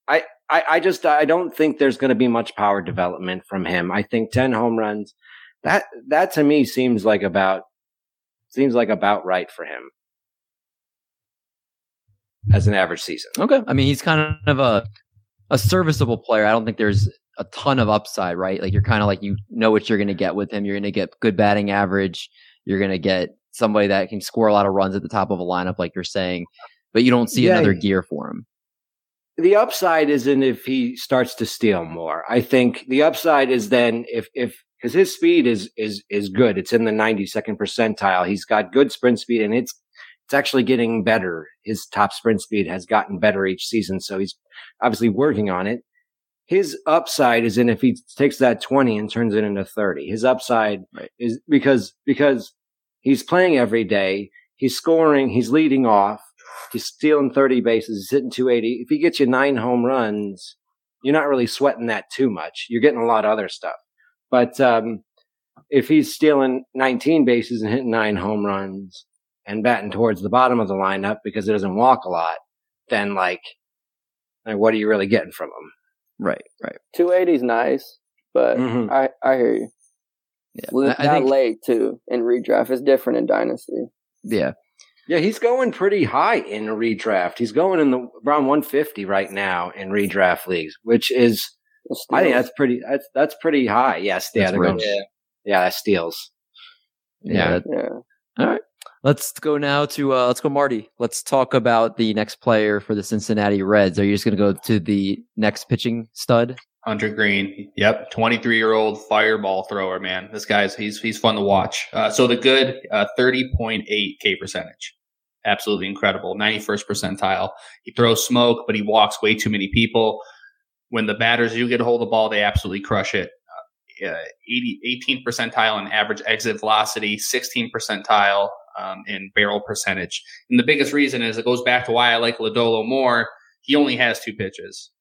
[SPEAKER 2] I, I I just I don't think there's going to be much power development from him. I think ten home runs that that to me seems like about seems like about right for him as an average season.
[SPEAKER 1] Okay. I mean, he's kind of a a serviceable player. I don't think there's a ton of upside, right? Like you're kind of like you know what you're going to get with him. You're going to get good batting average. You're going to get somebody that can score a lot of runs at the top of a lineup, like you're saying, but you don't see yeah, another gear for him.
[SPEAKER 2] The upside is in if he starts to steal more. I think the upside is then if if because his speed is is is good. It's in the 92nd percentile. He's got good sprint speed, and it's it's actually getting better. His top sprint speed has gotten better each season, so he's obviously working on it. His upside is in if he takes that 20 and turns it into 30. His upside right. is because because he's playing every day. He's scoring. He's leading off. He's stealing 30 bases. He's hitting 280. If he gets you nine home runs, you're not really sweating that too much. You're getting a lot of other stuff. But um, if he's stealing 19 bases and hitting nine home runs and batting towards the bottom of the lineup because he doesn't walk a lot, then like, like what are you really getting from him?
[SPEAKER 1] Right, right.
[SPEAKER 3] 280 is nice, but mm-hmm. I I hear you. Yeah, well, I, think, late too in redraft. It's different in dynasty.
[SPEAKER 1] Yeah,
[SPEAKER 2] yeah, he's going pretty high in redraft. He's going in the around 150 right now in redraft leagues, which is I think that's pretty that's that's pretty high. Yes, yeah, going, yeah, yeah, that steals.
[SPEAKER 1] Yeah. yeah. All right. Let's go now to uh, let's go Marty. Let's talk about the next player for the Cincinnati Reds. Are you just going to go to the next pitching stud?
[SPEAKER 5] Hunter Greene. Yep, 23 year old fireball thrower. Man, this guy's he's he's fun to watch. Uh, so the good uh, 30.8 K percentage absolutely incredible. 91st percentile. He throws smoke, but he walks way too many people. When the batters do get a hold of the ball, they absolutely crush it. Uh, 80, 18th percentile in average exit velocity, 16 percentile um, in barrel percentage. And the biggest reason is it goes back to why I like Lodolo more. He only has two pitches.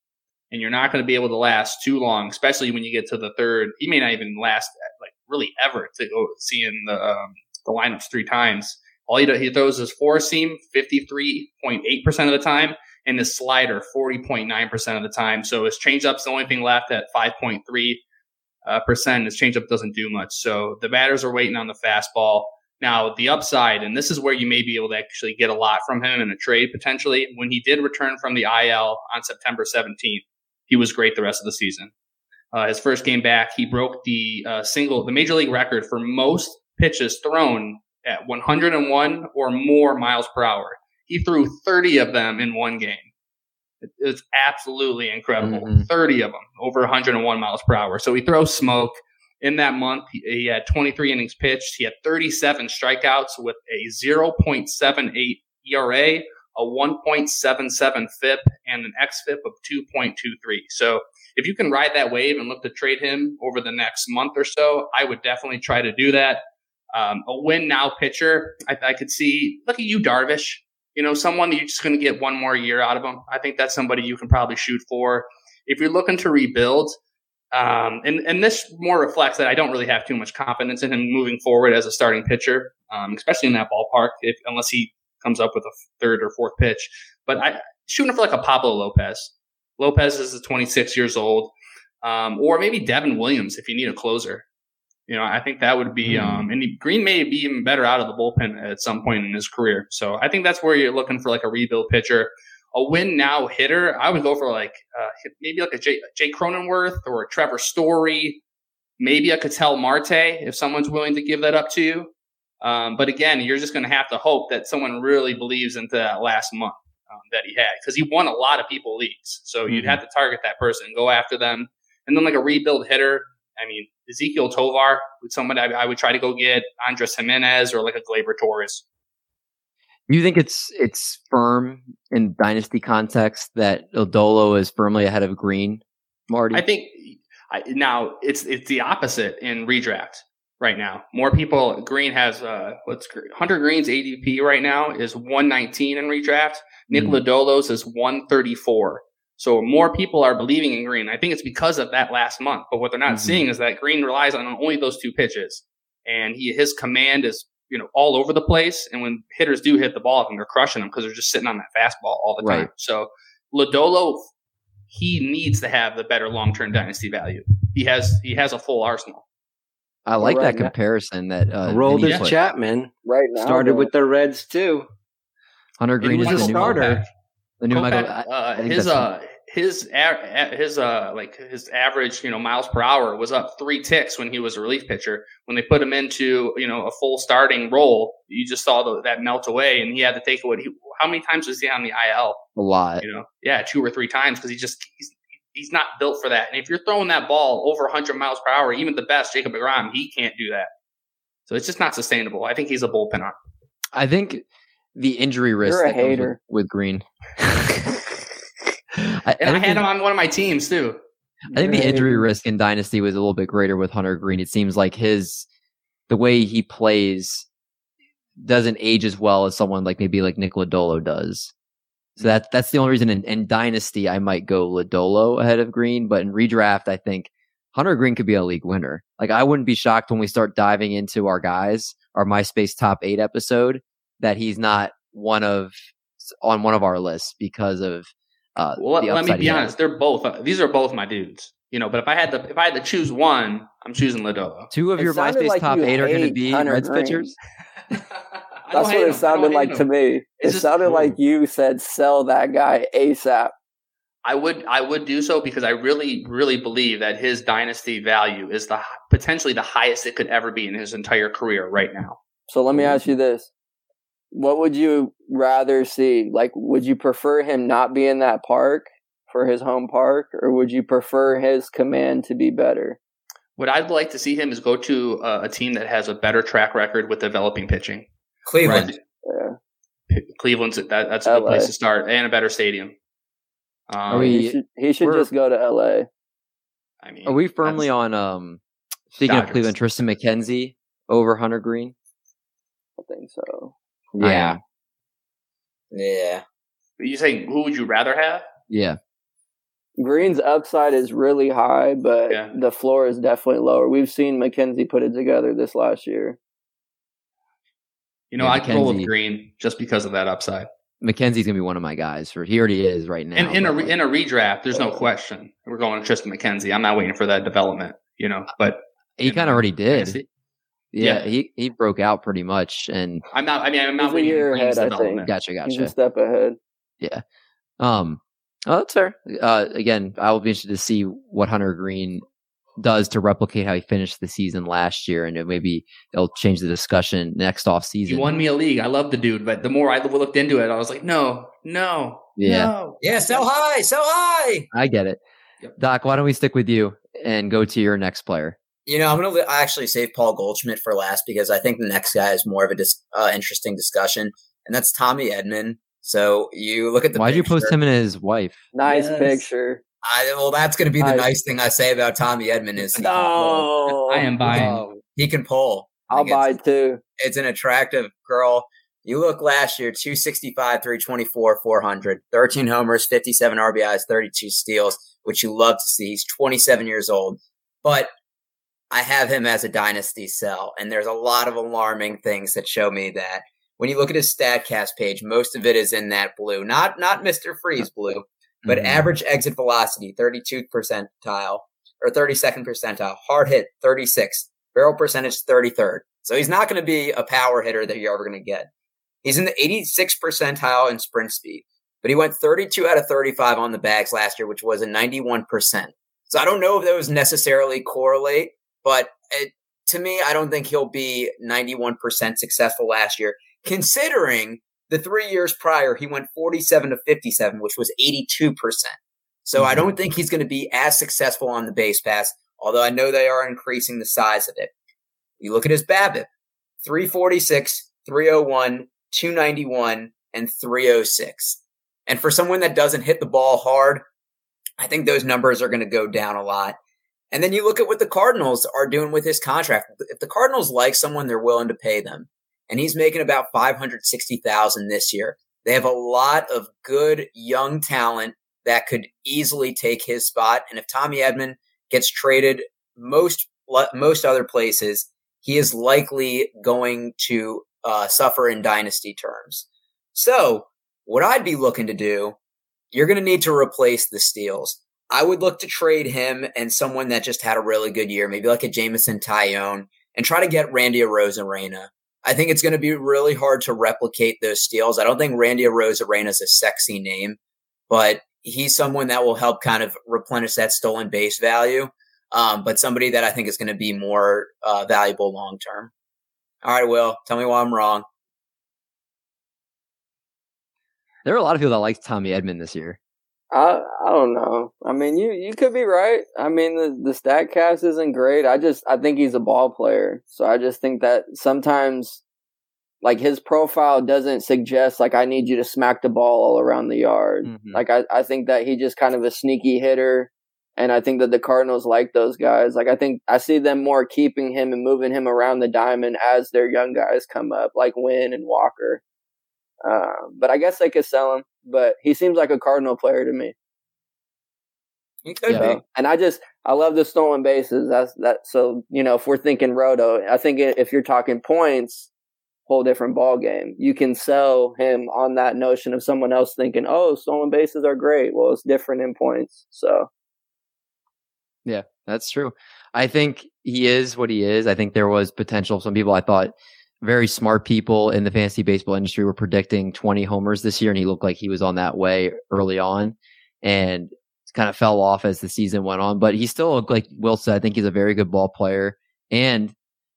[SPEAKER 5] And you're not going to be able to last too long, especially when you get to the third. He may not even last like really ever to go seeing the um, the lineups three times all he, does, he throws his four seam 53.8% of the time and the slider 40.9% of the time. So his changeup's the only thing left at 5.3 uh, percent. His changeup doesn't do much. So the batters are waiting on the fastball. Now the upside, and this is where you may be able to actually get a lot from him in a trade potentially. When he did return from the IL on September 17th, he was great the rest of the season. Uh, his first game back, he broke the uh, single, the major league record for most pitches thrown at 101 or more miles per hour. He threw 30 of them in one game. It's absolutely incredible. Mm-hmm. 30 of them over 101 miles per hour. So he throws smoke. In that month, he had 23 innings pitched. He had 37 strikeouts with a 0.78 ERA, a 1.77 FIP, and an XFIP of 2.23. So if you can ride that wave and look to trade him over the next month or so, I would definitely try to do that. Um, a win now pitcher, I, I, could see. Look at Yu, Darvish. You know, someone that you're just going to get one more year out of them. I think that's somebody you can probably shoot for. If you're looking to rebuild, um, and and this more reflects that I don't really have too much confidence in him moving forward as a starting pitcher, um, especially in that ballpark. If unless he comes up with a third or fourth pitch, but I shooting for like a Pablo Lopez. Lopez is 26 years old, um, or maybe Devin Williams if you need a closer. You know, I think that would be, mm. um, and Greene may be even better out of the bullpen at some point in his career. So I think that's where you're looking for like a rebuild pitcher. A win now hitter, I would go for like uh, maybe like a Jay, Jay Cronenworth or a Trevor Story, maybe a Ketel Marte if someone's willing to give that up to you. Um, but again, you're just going to have to hope that someone really believes into that last month um, that he had because he won a lot of people leagues. So mm-hmm. you'd have to target that person, go after them. And then like a rebuild hitter, I mean, Ezequiel Tovar with somebody I, I, would try to go get Andres Gimenez or like a Gleyber Torres.
[SPEAKER 1] You think it's it's firm in dynasty context that Lodolo is firmly ahead of Greene, Marty?
[SPEAKER 5] I think I, now it's it's the opposite in redraft right now. More people Greene has uh what's Hunter Greene's ADP right now is 119 in redraft. Nick mm. Lodolo's is 134. So more people are believing in Greene. I think it's because of that last month. But what they're not mm-hmm. seeing is that Greene relies on only those two pitches, and he his command is you know all over the place. And when hitters do hit the ball, and they're crushing them because they're just sitting on that fastball all the time. So Lodolo, he needs to have the better long term dynasty value. He has he has a full arsenal.
[SPEAKER 1] I like right that now. comparison. That uh,
[SPEAKER 2] Aroldis Chapman right now started with the Reds too.
[SPEAKER 1] Hunter Greene is the starter.
[SPEAKER 5] The new Kopech, Michael, uh, his uh, his his uh like his average you know miles per hour was up three ticks when he was a relief pitcher. When they put him into you know a full starting role, you just saw the, that melt away, and he had to take what he. How many times was he on the IL?
[SPEAKER 1] A lot.
[SPEAKER 5] You know, yeah, two or three times because he just he's he's not built for that. And if you're throwing that ball over 100 miles per hour, even the best Jacob Degrom, he can't do that. So it's just not sustainable. I think he's a bullpen arm.
[SPEAKER 1] I think the injury risk
[SPEAKER 3] You're a hater.
[SPEAKER 1] With, with Greene.
[SPEAKER 5] I, and I, I had him on one of my teams too.
[SPEAKER 1] I think the injury risk in Dynasty was a little bit greater with Hunter Greene. It seems like his the way he plays doesn't age as well as someone like maybe like Nick Lodolo does. So that that's the only reason in, in Dynasty I might go Lodolo ahead of Greene, but in redraft I think Hunter Greene could be a league winner. Like I wouldn't be shocked when we start diving into our guys, our MySpace top eight episode, that he's not one of on one of our lists because of uh,
[SPEAKER 5] well, let, let me be honest. They're both. Uh, these are both my dudes. You know, but if I had to, if I had to choose one, I'm choosing Lodolo.
[SPEAKER 1] Two of it your MySpace like top eight are going to be Hunter Reds Greene. pitchers.
[SPEAKER 3] That's what it sounded like to me. It's it sounded like you said, "Sell that guy ASAP."
[SPEAKER 5] I would, I would do so because I really, really believe that his dynasty value is the potentially the highest it could ever be in his entire career right now.
[SPEAKER 3] So let me ask you this: What would you rather see? Like, would you prefer him not be in that park for his home park, or would you prefer his command to be better?
[SPEAKER 5] What I'd like to see him is go to a, a team that has a better track record with developing pitching.
[SPEAKER 4] Cleveland.
[SPEAKER 5] Yeah. Cleveland's that, that's a LA. good place to start and a better stadium.
[SPEAKER 3] Um, we, he should, he should just go to LA.
[SPEAKER 1] I mean, are we firmly on um speaking Dodgers. of Cleveland, Triston McKenzie over Hunter Greene?
[SPEAKER 3] I think so.
[SPEAKER 1] Yeah.
[SPEAKER 4] Yeah.
[SPEAKER 5] Are you saying who would you rather have?
[SPEAKER 1] Yeah.
[SPEAKER 3] Greene's upside is really high, but yeah. the floor is definitely lower. We've seen McKenzie put it together this last year.
[SPEAKER 5] You know, yeah, I can roll with Greene just because of that upside.
[SPEAKER 1] McKenzie's gonna be one of my guys for he already is right now.
[SPEAKER 5] In, in a like, in a redraft, there's no question. We're going to Triston McKenzie. I'm not waiting for that development, you know. But
[SPEAKER 1] he kind of already did. Yeah, yeah, he he broke out pretty much, and
[SPEAKER 5] I'm not. I mean, I'm not He's waiting
[SPEAKER 3] for ahead,
[SPEAKER 1] development. Gotcha, gotcha.
[SPEAKER 3] He's a step ahead.
[SPEAKER 1] Yeah. Um. Oh, that's fair. Uh, again, I will be interested to see what Hunter Greene does to replicate how he finished the season last year, and maybe it'll change the discussion next off season.
[SPEAKER 5] He won me a league. I love the dude, but the more I looked into it, I was like, no, no,
[SPEAKER 1] yeah,
[SPEAKER 5] no.
[SPEAKER 4] yeah, so high, so high.
[SPEAKER 1] I get it, yep. Doc. Why don't we stick with you and go to your next player?
[SPEAKER 4] You know, I'm going to actually save Paul Goldschmidt for last because I think the next guy is more of a dis- uh, interesting discussion, and that's Tommy Edman. So you look at the.
[SPEAKER 1] Why'd you post him and his wife?
[SPEAKER 3] Nice yes. picture.
[SPEAKER 4] I, well, that's going to be the I, nice thing I say about Tommy Edman is
[SPEAKER 3] no,
[SPEAKER 5] I am buying.
[SPEAKER 4] He can pull.
[SPEAKER 3] I'll buy too.
[SPEAKER 4] It's an attractive girl. You look last year, 265, 324, 400, 13 homers, 57 RBIs, 32 steals, which you love to see. He's 27 years old, but I have him as a dynasty sell. And there's a lot of alarming things that show me that when you look at his StatCast page, most of it is in that blue, not, not Mr. Freeze blue, but mm-hmm. average exit velocity, 32 percentile or 32nd percentile, hard hit, 36, barrel percentage, 33rd. So he's not going to be a power hitter that you're ever going to get. He's in the 86th percentile in sprint speed, but he went 32 out of 35 on the bags last year, which was a 91%. So I don't know if those necessarily correlate, but it, to me, I don't think he'll be 91% successful last year, considering the three years prior, he went 47 to 57, which was 82%. So mm-hmm. I don't think he's going to be as successful on the base pass, although I know they are increasing the size of it. You look at his BABIP 346, 301, 291, and 306. And for someone that doesn't hit the ball hard, I think those numbers are going to go down a lot. And then you look at what the Cardinals are doing with his contract. If the Cardinals like someone, they're willing to pay them and he's making about 560,000 this year. They have a lot of good young talent that could easily take his spot. And if Tommy Edman gets traded most most other places, he is likely going to uh, suffer in dynasty terms. So, what I'd be looking to do, you're going to need to replace the steals. I would look to trade him and someone that just had a really good year, maybe like a Jameson Taillon, and try to get Randy Arozarena. I think it's going to be really hard to replicate those steals. I don't think Randy Arozarena is a sexy name, but he's someone that will help kind of replenish that stolen base value. Um, but somebody that I think is going to be more uh, valuable long term. All right, Will, tell me why I'm wrong.
[SPEAKER 1] There are a lot of people that like Tommy Edman this year.
[SPEAKER 3] I I don't know. I mean, you you could be right. I mean, the the stat cast isn't great. I just I think he's a ball player. So I just think that sometimes like his profile doesn't suggest like I need you to smack the ball all around the yard. Mm-hmm. Like I I think that he just kind of a sneaky hitter. And I think that the Cardinals like those guys. Like I think I see them more keeping him and moving him around the diamond as their young guys come up, like Winn and Walker. Uh, but I guess they could sell him but he seems like a Cardinal player to me.
[SPEAKER 4] He could
[SPEAKER 3] yeah. be. And I just I love the stolen bases. That's that. So you know, if we're thinking roto, I think if you're talking points, whole different ball game. You can sell him on that notion of someone else thinking, "Oh, stolen bases are great." Well, it's different in points. So,
[SPEAKER 1] yeah, that's true. I think he is what he is. I think there was potential. Some people I thought very smart people in the fantasy baseball industry were predicting 20 homers this year, and he looked like he was on that way early on, and kind of fell off as the season went on. But he still, looked like Will said, I think he's a very good ball player, and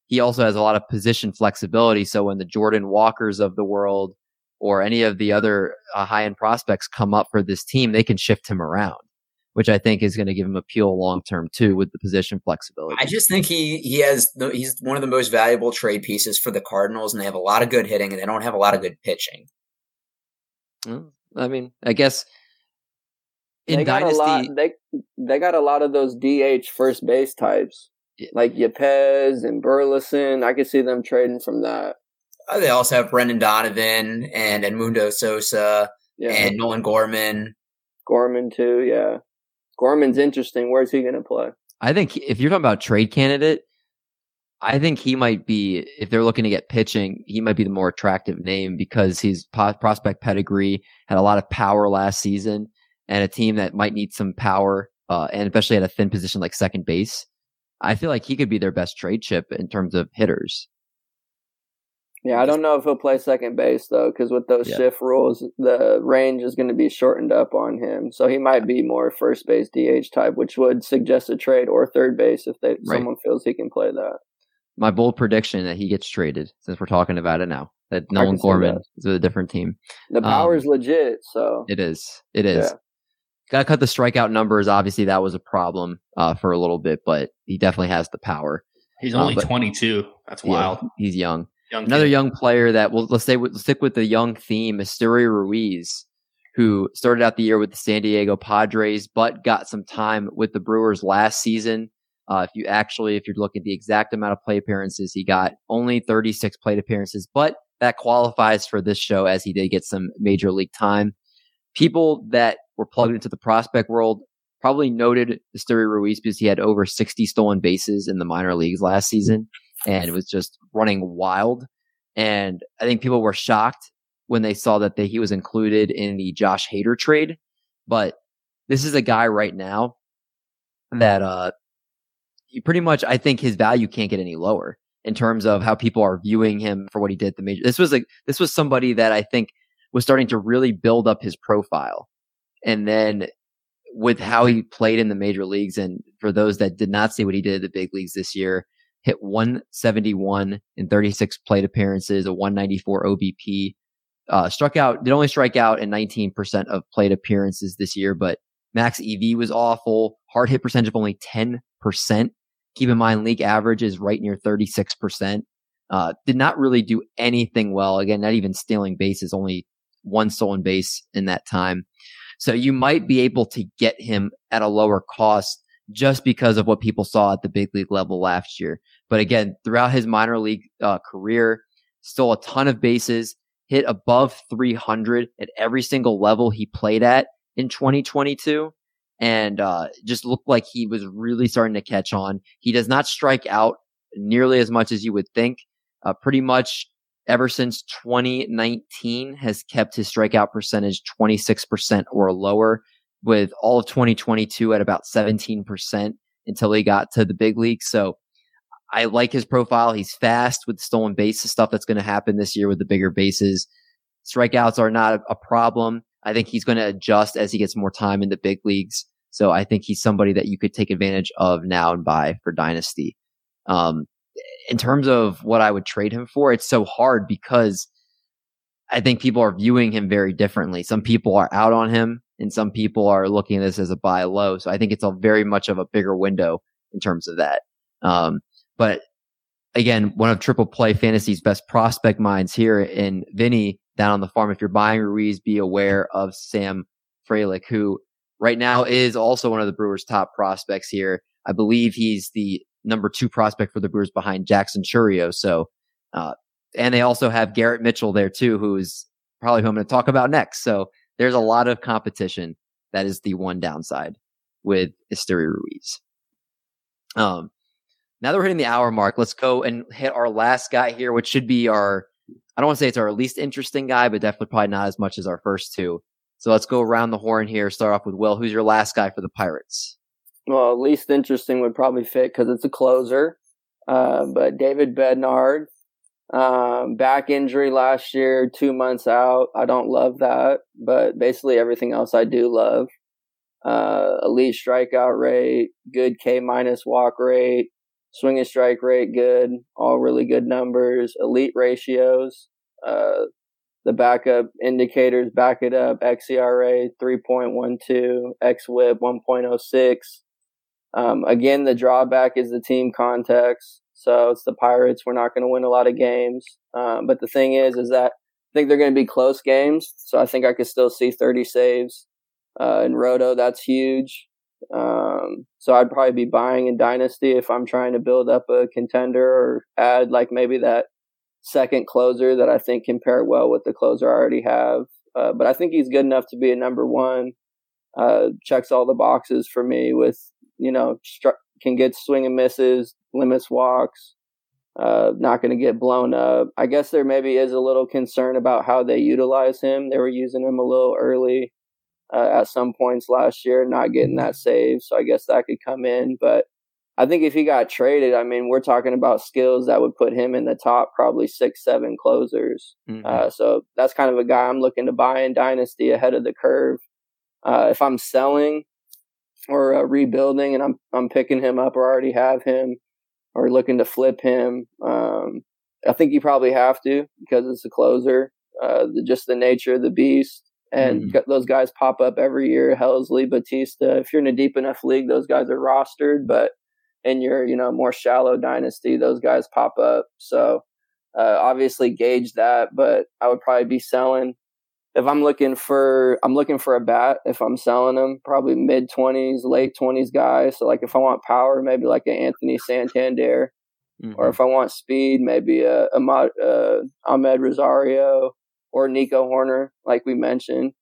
[SPEAKER 1] he also has a lot of position flexibility. So when the Jordan Walkers of the world or any of the other uh, high end prospects come up for this team, they can shift him around which I think is going to give him appeal long term too with the position flexibility.
[SPEAKER 4] I just think he he has the, he's one of the most valuable trade pieces for the Cardinals, and they have a lot of good hitting, and they don't have a lot of good pitching.
[SPEAKER 1] I mean, I guess in
[SPEAKER 3] they got
[SPEAKER 1] dynasty,
[SPEAKER 3] a lot, they they got a lot of those DH first base types, yeah. like Yepez and Burleson. I could see them trading from that.
[SPEAKER 4] Uh, they also have Brendan Donovan and Edmundo Sosa yeah. and Nolan Gorman.
[SPEAKER 3] Gorman too, yeah. Gorman's interesting. Where's he going to play?
[SPEAKER 1] I think if you're talking about trade candidate, I think he might be, if they're looking to get pitching, he might be the more attractive name because he's prospect pedigree, had a lot of power last season, and a team that might need some power, uh, and especially at a thin position like second base. I feel like he could be their best trade chip in terms of hitters.
[SPEAKER 3] Yeah, I don't know if he'll play second base though, because with those yeah. shift rules, the range is going to be shortened up on him. So he might be more first base DH type, which would suggest a trade or third base if they, right. someone feels he can play that.
[SPEAKER 1] My bold prediction that he gets traded, since we're talking about it now, that Nolan Gorman is with a different team.
[SPEAKER 3] The power is um, legit, so
[SPEAKER 1] it is. It is. Yeah. Got to cut the strikeout numbers. Obviously, that was a problem uh, for a little bit, but he definitely has the power.
[SPEAKER 5] He's only uh, 22. That's wild.
[SPEAKER 1] Yeah, he's young. Young Another kid. young player that well, let's say let's stick with the young theme, Esteury Ruiz, who started out the year with the San Diego Padres, but got some time with the Brewers last season. Uh, if you actually, if you're looking at the exact amount of play appearances, he got only 36 plate appearances, but that qualifies for this show as he did get some major league time. People that were plugged into the prospect world probably noted Esteury Ruiz because he had over 60 stolen bases in the minor leagues last season and it was just running wild. And I think people were shocked when they saw that he was included in the Josh Hader trade. But this is a guy right now that, uh, pretty much, I think his value can't get any lower in terms of how people are viewing him for what he did the major. This was like, this was somebody that I think was starting to really build up his profile. And then with how he played in the major leagues, and for those that did not see what he did at the big leagues this year, hit 171 in 36 plate appearances, a 194 OBP. Uh, struck out, did only strike out in 19% of plate appearances this year, but max EV was awful. Hard hit percentage of only 10%. Keep in mind, league average is right near 36%. Uh, did not really do anything well. Again, not even stealing bases, only one stolen base in that time. So you might be able to get him at a lower cost just because of what people saw at the big league level last year. But again, throughout his minor league uh, career, stole a ton of bases, hit above 300 at every single level he played at in 2022, and uh, just looked like he was really starting to catch on. He does not strike out nearly as much as you would think. Uh, pretty much ever since 2019 has kept his strikeout percentage 26% or lower with all of 2022 at about 17% until he got to the big league. So I like his profile. He's fast with stolen bases stuff that's going to happen this year with the bigger bases. Strikeouts are not a problem. I think he's going to adjust as he gets more time in the big leagues. So I think he's somebody that you could take advantage of now and buy for dynasty. Um, in terms of what I would trade him for, it's so hard because I think people are viewing him very differently. Some people are out on him and some people are looking at this as a buy low. So I think it's a very much of a bigger window in terms of that. Um, but again, one of triple play fantasy's best prospect minds here in Vinny down on the farm. If you're buying Ruiz, be aware of Sal Frelick, who right now is also one of the Brewers' top prospects here. I believe he's the number two prospect for the Brewers behind Jackson Chourio. So, uh, and they also have Garrett Mitchell there too, who is probably who I'm going to talk about next. So there's a lot of competition. That is the one downside with Esteury Ruiz. Um, now that we're hitting the hour mark, let's go and hit our last guy here, which should be our I don't want to say it's our least interesting guy, but definitely probably not as much as our first two. So let's go around the horn here. Start off with Will. Who's your last guy for the Pirates?
[SPEAKER 3] Well, least interesting would probably fit because it's a closer. Uh, but David Bednar, um, back injury last year, two months out. I don't love that, but basically everything else I do love. Uh, elite strikeout rate, good K minus walk rate, swinging strike rate, good, all really good numbers, elite ratios. Uh, the backup indicators back it up. xERA 3.12, xWHIP 1.06. Um, again, the drawback is the team context. So it's the Pirates. We're not going to win a lot of games. Um, but the thing is, is that I think they're going to be close games. So I think I could still see 30 saves. Uh, in Roto, that's huge. Um, so I'd probably be buying in Dynasty if I'm trying to build up a contender or add like maybe that second closer that I think can pair well with the closer I already have. Uh, but I think he's good enough to be a number one. Uh, checks all the boxes for me with, you know, can get swing and misses, limits walks, uh, not going to get blown up. I guess there maybe is a little concern about how they utilize him. They were using him a little early uh, at some points last year, not getting that save. So I guess that could come in. But I think if he got traded, I mean, we're talking about skills that would put him in the top probably six, seven closers. Mm-hmm. Uh, so that's kind of a guy I'm looking to buy in Dynasty ahead of the curve. Uh, if I'm selling or uh, rebuilding and I'm I'm picking him up or already have him or looking to flip him, um, I think you probably have to because it's a closer. Uh, the, just the nature of the beast and mm-hmm. those guys pop up every year. Helsley, Bautista. If you're in a deep enough league, those guys are rostered, but in your you know more shallow dynasty, those guys pop up. So uh, obviously gauge that, but I would probably be selling if I'm looking for I'm looking for a bat. If I'm selling them, probably mid twenties, late twenties guys. So like if I want power, maybe like an Anthony Santander. Mm-hmm. Or if I want speed, maybe a, a, uh, Amed Rosario, or Nico Hoerner like we mentioned.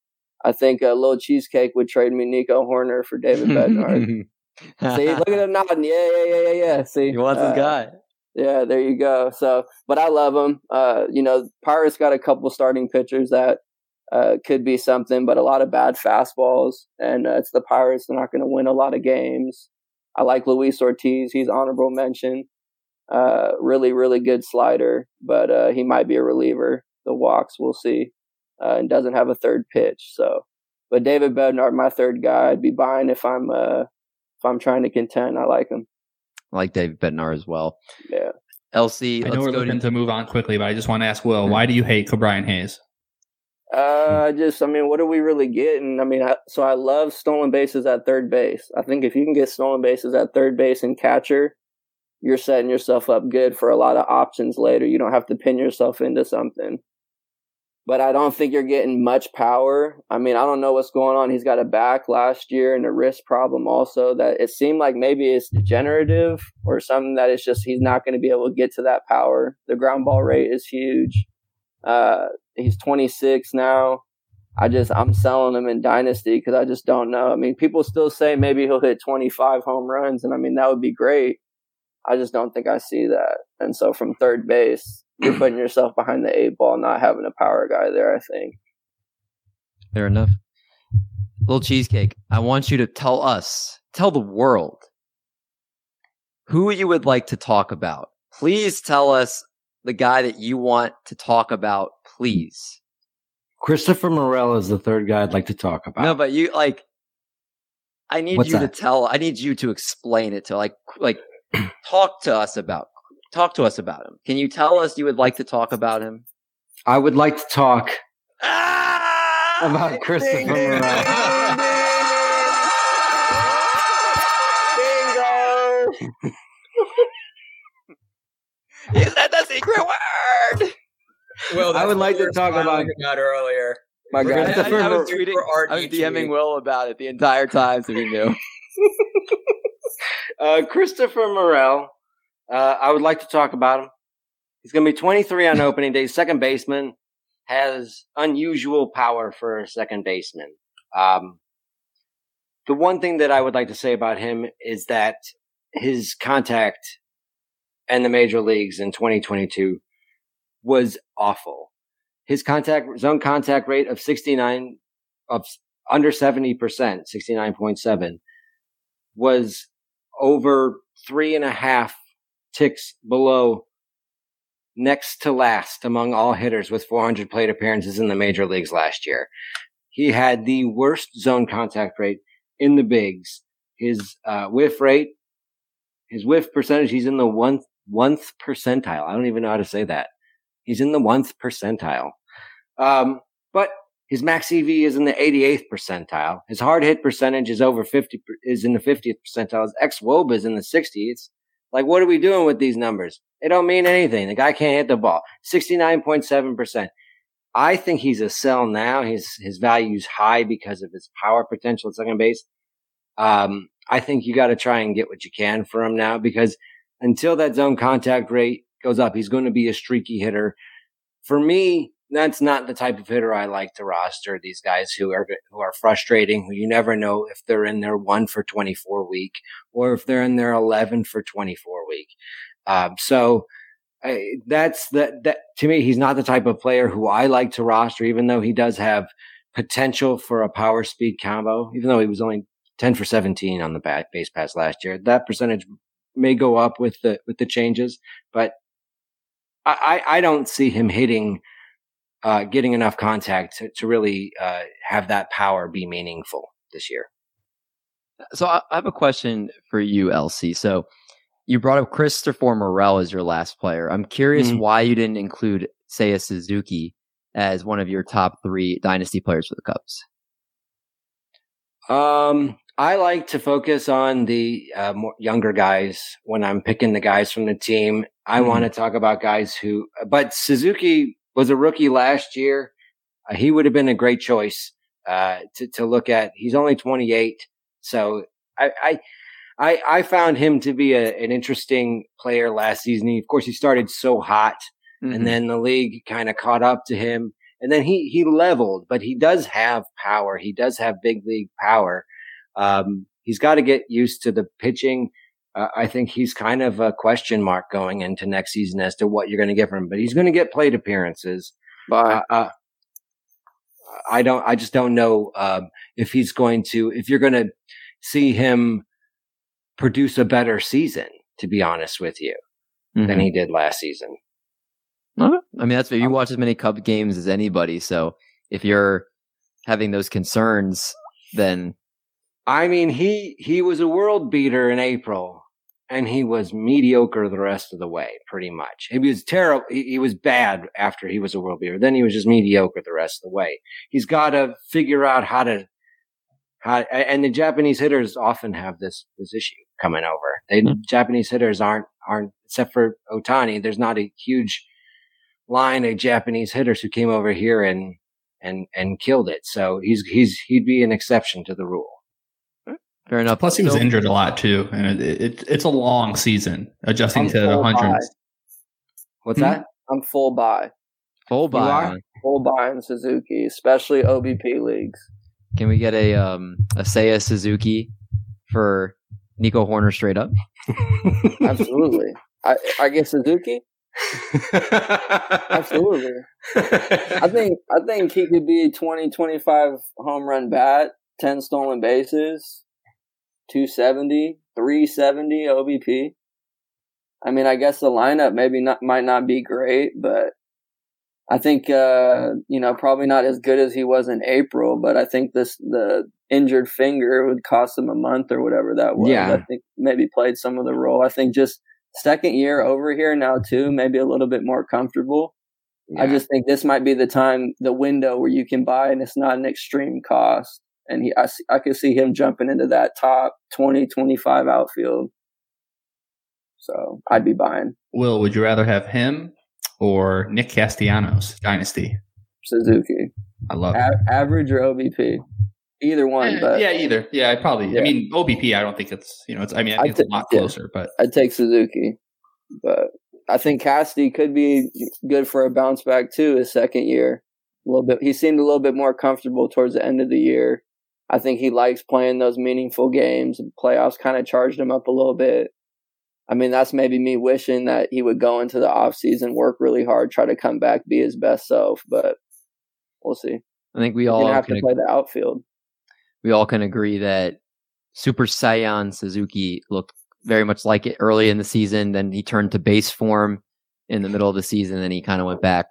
[SPEAKER 3] I think a little cheesecake would trade me Nico Hoerner for David Bednar. See, look at him nodding. Yeah, yeah, yeah, yeah, yeah. See,
[SPEAKER 1] he wants uh, his guy.
[SPEAKER 3] Yeah, there you go. So, but I love him. Uh, you know, Pirates got a couple starting pitchers that uh, could be something, but a lot of bad fastballs, and uh, it's the Pirates. They're not going to win a lot of games. I like Luis Ortiz. He's honorable mention. Uh, really, really good slider, but uh, he might be a reliever the walks. We'll see. Uh, and doesn't have a third pitch. So, but David Bednar, my third guy, I'd be buying if I'm uh, if I'm trying to contend. I like him.
[SPEAKER 1] I like David Bednar as well.
[SPEAKER 3] Yeah.
[SPEAKER 1] LC,
[SPEAKER 5] I know we're looking to... to... move on quickly, but I just want to ask Will, why do you hate Ke'Bryan Hayes?
[SPEAKER 3] Uh, just I mean, what are we really getting? I mean, I, so I love stolen bases at third base. I think if you can get stolen bases at third base and catcher, you're setting yourself up good for a lot of options later. You don't have to pin yourself into something but I don't think you're getting much power. I mean, I don't know what's going on. He's got a back last year and a wrist problem also that it seemed like maybe it's degenerative or something that it's just he's not going to be able to get to that power. The ground ball rate is huge. Uh, he's 26 now. I just I'm selling him in dynasty because I just don't know. I mean, people still say maybe he'll hit 25 home runs, and I mean that would be great. I just don't think I see that. And so from third base, you're putting yourself behind the eight ball, not having a power guy there. I think.
[SPEAKER 1] Fair enough. Little cheesecake. I want you to tell us, tell the world, who you would like to talk about. Please tell us the guy that you want to talk about. Please.
[SPEAKER 2] Christopher Morel is the third guy I'd like to talk about.
[SPEAKER 1] No, but you like. I need What's you that? to tell. I need you to explain it to like like talk to us about talk to us about him. Can you tell us you would like to talk about him?
[SPEAKER 2] I would like to talk ah, about Christopher Morel.
[SPEAKER 1] Bingo! you said the secret word.
[SPEAKER 4] Well, I
[SPEAKER 2] would like to talk about,
[SPEAKER 4] about earlier.
[SPEAKER 1] My God, I, I, was tweeting. I was DMing Will about it the entire time, so he knew.
[SPEAKER 2] uh, Christopher Morel uh, I would like to talk about him. He's going to be 23 on opening day. Second baseman has unusual power for a second baseman. Um, the one thing that I would like to say about him is that his contact and the major leagues in 2022 was awful. His contact zone contact rate of 69 of under 70%, 69.7 was over three and a half ticks below next to last among all hitters with 400 plate appearances in the major leagues last year. He had the worst zone contact rate in the bigs. His uh, whiff rate, his whiff percentage, he's in the one one percentile. I don't even know how to say that. He's in the one percentile. Um, but his max EV is in the 88th percentile. His hard hit percentage is over 50, is in the 50th percentile. His xwOBA is in the 60th. Like, what are we doing with these numbers? They don't mean anything. The guy can't hit the ball. 69.7%. I think he's a sell now. His, his value is high because of his power potential at second base. Um, I think you got to try and get what you can for him now because until that zone contact rate goes up, he's going to be a streaky hitter. For me, that's not the type of hitter I like to roster. These guys who are who are frustrating, who you never know if they're in their one for twenty four week or if they're in their eleven for twenty four week. Um, so I, that's that. That to me, he's not the type of player who I like to roster, even though he does have potential for a power speed combo. Even though he was only ten for seventeen on the back base pass last year, that percentage may go up with the with the changes, but I, I don't see him hitting uh, getting enough contact to, to really uh, have that power be meaningful this year.
[SPEAKER 1] So I, I have a question for you, LC. So you brought up Christopher Morel as your last player. I'm curious mm-hmm. why you didn't include Seiya Suzuki as one of your top three dynasty players for the Cubs.
[SPEAKER 2] Um, I like to focus on the uh, more younger guys when I'm picking the guys from the team. I mm-hmm. want to talk about guys who, but Suzuki was a rookie last year. Uh, he would have been a great choice uh, to to look at. He's only 28, so I I I, I found him to be a, an interesting player last season. He, of course, he started so hot, mm-hmm. and then the league kind of caught up to him, and then he he leveled. But he does have power. He does have big league power. Um, he's got to get used to the pitching uh, I think he's kind of a question mark going into next season as to what you're going to get from him. But he's going to get plate appearances.
[SPEAKER 3] But uh,
[SPEAKER 2] I don't. I just don't know um, if he's going to. If you're going to see him produce a better season, to be honest with you, mm-hmm. than he did last season.
[SPEAKER 1] I mean, that's you um, watch as many Cub games as anybody. So if you're having those concerns, then
[SPEAKER 2] I mean, he he was a world beater in April, and he was mediocre the rest of the way, pretty much. He was terrible. He, he, was bad after he was a world beater. Then he was just mediocre the rest of the way. He's got to figure out how to how. And the Japanese hitters often have this this issue coming over. They mm-hmm. Japanese hitters aren't aren't except for Ohtani. There's not a huge line of Japanese hitters who came over here and and and killed it. So he's he's he'd be an exception to the rule.
[SPEAKER 1] Fair enough.
[SPEAKER 5] Plus, he was so, injured a lot too, and it, it, it's a long season adjusting I'm to hundreds.
[SPEAKER 2] What's hmm? that?
[SPEAKER 3] I'm full buy.
[SPEAKER 1] Full buy.
[SPEAKER 3] Full buy in Suzuki, especially OBP leagues.
[SPEAKER 1] Can we get a um a Seiya Suzuki for Nico Hoerner straight up?
[SPEAKER 3] Absolutely. I I get Suzuki. Absolutely. I think I think he could be 20 25 home run bat, 10 stolen bases, 270, 370 OBP. I mean, I guess the lineup maybe not might not be great, but I think uh, you know probably not as good as he was in April. But I think this the injured finger would cost him a month or whatever that was. Yeah. I think maybe played some of the role. I think just second year over here now too, maybe a little bit more comfortable. Yeah. I just think this might be the time, the window where you can buy, and it's not an extreme cost and he I, I could see him jumping into that top 20 25 outfield. So i'd be buying.
[SPEAKER 5] Will would you rather have him or nick castellanos dynasty?
[SPEAKER 3] Suzuki.
[SPEAKER 5] I love
[SPEAKER 3] A- average or obp either one
[SPEAKER 5] yeah,
[SPEAKER 3] but
[SPEAKER 5] yeah either. Yeah I probably yeah. i mean obp i don't think it's you know it's i mean i think it's a lot closer yeah, but
[SPEAKER 3] i'd take suzuki but i think Casty could be good for a bounce back too his second year. A little bit he seemed a little bit more comfortable towards the end of the year I think he likes playing those meaningful games. And playoffs kind of charged him up a little bit. I mean, that's maybe me wishing that he would go into the offseason, work really hard, try to come back, be his best self. But we'll see.
[SPEAKER 1] I think we all
[SPEAKER 3] have to
[SPEAKER 1] ag-
[SPEAKER 3] play the outfield.
[SPEAKER 1] We all can agree that Super Saiyan Suzuki looked very much like it early in the season. Then he turned to base form in the middle of the season, and he kind of went back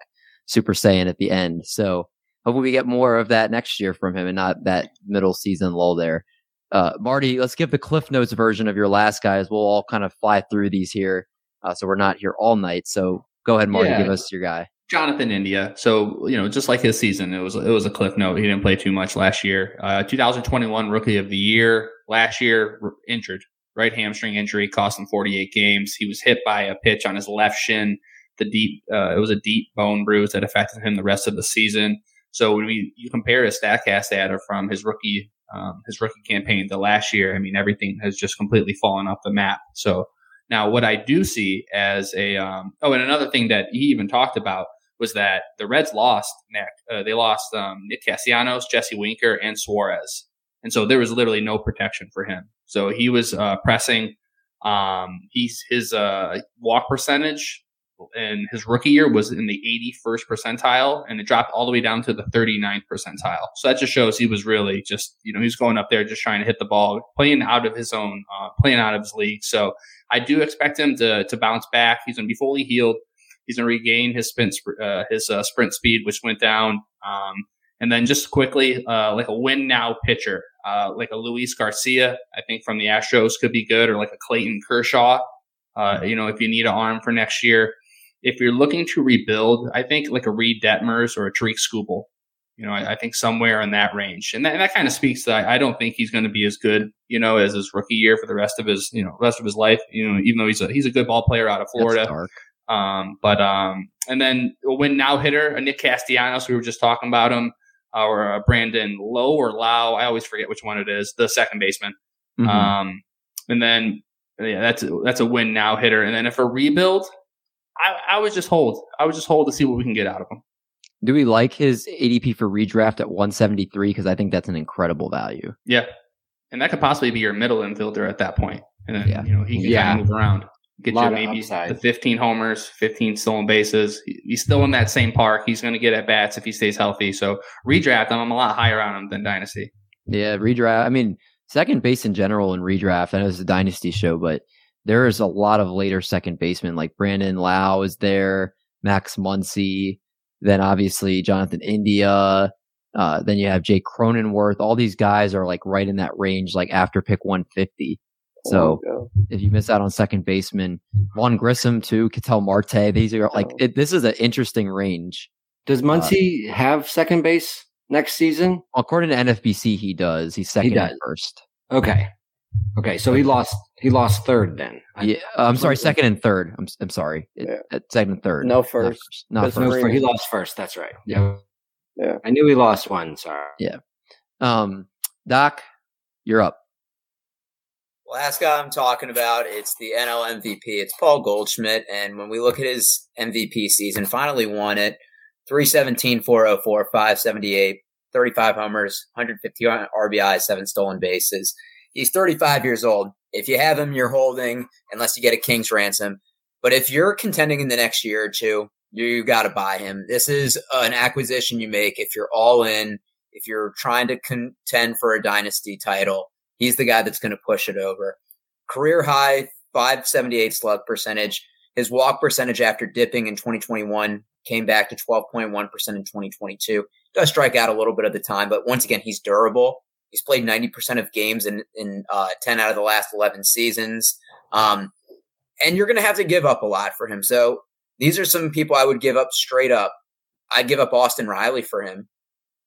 [SPEAKER 1] Super Saiyan at the end. So hopefully we get more of that next year from him, and not that middle season lull there. Uh, Marty, let's give the Cliff Notes version of your last guys. We'll all kind of fly through these here, uh, so we're not here all night. So go ahead, Marty,
[SPEAKER 5] Yeah.
[SPEAKER 1] give us your guy.
[SPEAKER 5] Jonathan India. So you know, just like his season, it was it was a cliff note. He didn't play too much last year. Uh, 2021 Rookie of the Year. Last year, r- injured, right hamstring injury, cost him 48 games. He was hit by a pitch on his left shin. The deep, uh, it was a deep bone bruise that affected him the rest of the season. So when we you compare his Statcast data from his rookie um, his rookie campaign to last year, I mean everything has just completely fallen off the map. So now what I do see as a um, oh, and another thing that he even talked about was that the Reds lost Nick. Uh, they lost um, Nick Castellanos, Jesse Winker, and Suarez, and so there was literally no protection for him. So he was uh, pressing. Um, he's his uh, walk percentage in his rookie year was in the 81st percentile, and it dropped all the way down to the 39th percentile. So that just shows he was really just you know he was going up there just trying to hit the ball, playing out of his own, uh, playing out of his league. So I do expect him to to bounce back. He's going to be fully healed. He's going to regain his sprint, uh, his uh, sprint speed, which went down. Um, and then just quickly, uh, like a win now pitcher, uh, like a Luis Garcia, I think from the Astros could be good, or like a Clayton Kershaw. Uh, you know, if you need an arm for next year, if you're looking to rebuild, I think like a Reid Detmers or a Tarik Skubal. You know, I, I think somewhere in that range, and that, and that kind of speaks to I, I don't think he's going to be as good, you know, as his rookie year for the rest of his, you know, rest of his life. You know, even though he's a he's a good ball player out of Florida. Um, but um, and then a win now hitter, a Nick Castellanos. We were just talking about him, or uh, Brandon Lowe or Lau. I always forget which one it is. The second baseman.
[SPEAKER 1] Mhm.
[SPEAKER 5] Um, and then yeah, that's that's a win now hitter. And then if a rebuild, I, I would just hold. I would just hold to see what we can get out of him.
[SPEAKER 1] Do we like his ADP for redraft at 173? Because I think that's an incredible value.
[SPEAKER 5] Yeah, and that could possibly be your middle infielder at that point. And then
[SPEAKER 1] Yeah.
[SPEAKER 5] you know he can
[SPEAKER 2] Yeah.
[SPEAKER 5] kind of move around. Get
[SPEAKER 2] Lot
[SPEAKER 5] you maybe
[SPEAKER 2] upside.
[SPEAKER 5] the 15 homers, 15 stolen bases. He's still in that same park. He's going to get at bats if he stays healthy. So redraft, I'm a lot higher on him than dynasty.
[SPEAKER 1] Yeah, redraft. I mean, second base in general in redraft. I know it's a dynasty show, but there is a lot of later second basemen like Brandon Lau is there, Max Muncy, then obviously Jonathan India. Uh, then you have Jake Cronenworth. All these guys are like right in that range, like after pick 150. So
[SPEAKER 3] Oh,
[SPEAKER 1] if you miss out on second baseman, Vaughn Grissom too, Ketel Marte, these are like
[SPEAKER 3] Oh.
[SPEAKER 1] it, this is an interesting range.
[SPEAKER 2] Does Muncy have second base next season?
[SPEAKER 1] According to NFBC, he does. He's second and
[SPEAKER 2] does.
[SPEAKER 1] first.
[SPEAKER 2] Okay. Okay, so he lost. He lost third then. I-
[SPEAKER 1] Yeah, I'm sorry, second and third. I'm I'm sorry,
[SPEAKER 3] Yeah.
[SPEAKER 1] uh, second and third.
[SPEAKER 3] No
[SPEAKER 1] not
[SPEAKER 3] first.
[SPEAKER 1] not
[SPEAKER 3] That's
[SPEAKER 1] first.
[SPEAKER 2] No,
[SPEAKER 3] Freeman.
[SPEAKER 2] he lost first. That's right. Yeah.
[SPEAKER 3] Yeah.
[SPEAKER 2] I knew he lost one. Sorry.
[SPEAKER 1] Um, Doc, you're up.
[SPEAKER 4] Last guy I'm talking about, it's the NL MVP. It's Paul Goldschmidt. And when we look at his MVP season, finally won it 317, 404, 578, 35 homers, 150 RBI, seven stolen bases. He's 35 years old. If you have him, you're holding, unless you get a king's ransom. But if you're contending in the next year or two, you got to buy him. This is an acquisition you make if you're all in, if you're trying to contend for a dynasty title. He's the guy that's going to push it over. Career high 578 slug percentage. His walk percentage after dipping in 2021 came back to 12.1% in 2022. Does strike out a little bit of the time, but once again, he's durable. He's played 90% of games in, in uh, 10 out of the last 11 seasons. Um, and you're going to have to give up a lot for him. So these are some people I would give up straight up. I'd give up Austin Riley for him.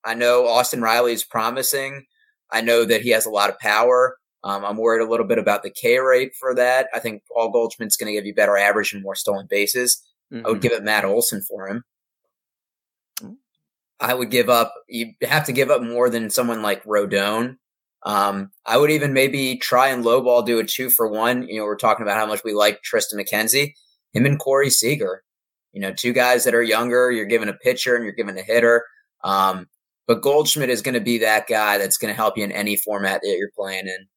[SPEAKER 4] I know Austin Riley is promising. I know that he has a lot of power. Um, I'm worried a little bit about the K rate for that. I think Paul Goldschmidt's going to give you better average and more stolen bases. I would give it Matt Olson for him. I would give up. You have to give up more than someone like Rodone. Um, I would even maybe try and lowball do a two for one. You know, we're talking about how much we like Triston McKenzie, him and Corey Seager. You know, two guys that are younger. You're giving a pitcher and you're giving a hitter. Um, but Goldschmidt is going to be that guy that's going to help you in any format that you're playing in.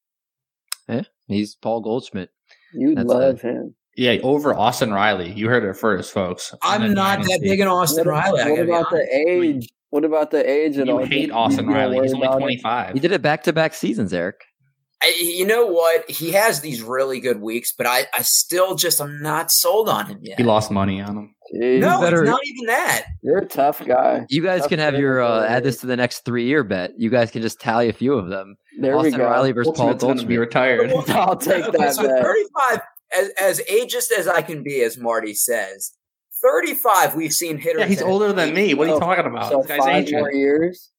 [SPEAKER 1] Yeah, He's Paul Goldschmidt.
[SPEAKER 3] You
[SPEAKER 1] That's
[SPEAKER 3] love
[SPEAKER 1] it.
[SPEAKER 3] him.
[SPEAKER 5] Yeah, over Austin Riley. You heard it first, folks.
[SPEAKER 4] I'm
[SPEAKER 5] In a
[SPEAKER 4] not that big an Austin
[SPEAKER 3] What,
[SPEAKER 4] Riley.
[SPEAKER 3] What about the age? What about the age at
[SPEAKER 5] You
[SPEAKER 3] all?
[SPEAKER 5] hate
[SPEAKER 3] You-
[SPEAKER 5] Austin Riley. He's only
[SPEAKER 3] about it?
[SPEAKER 5] 25.
[SPEAKER 1] He did it back to back seasons, Eric.
[SPEAKER 4] I, you know what? He has these really good weeks, but I, I still just I'm not sold on him yet.
[SPEAKER 5] He lost money on him.
[SPEAKER 3] Jeez,
[SPEAKER 4] no,
[SPEAKER 1] better-
[SPEAKER 4] it's not even that.
[SPEAKER 3] you're a tough guy.
[SPEAKER 1] You guys
[SPEAKER 3] That's
[SPEAKER 1] can have your uh, add this to the next three year bet. You guys can just tally a few of them.
[SPEAKER 3] There
[SPEAKER 1] Austin
[SPEAKER 3] we go.
[SPEAKER 1] Riley versus Paul
[SPEAKER 5] Goldschmidt's going be retired.
[SPEAKER 3] I'll take that
[SPEAKER 4] so
[SPEAKER 3] bet.
[SPEAKER 4] 35, as, as ageist as I can be, as Marty says, 35, we've seen hitters.
[SPEAKER 5] Yeah, he's older than me. What are you talking about?
[SPEAKER 3] So
[SPEAKER 5] This guy's
[SPEAKER 3] five
[SPEAKER 5] ancient.
[SPEAKER 3] more years.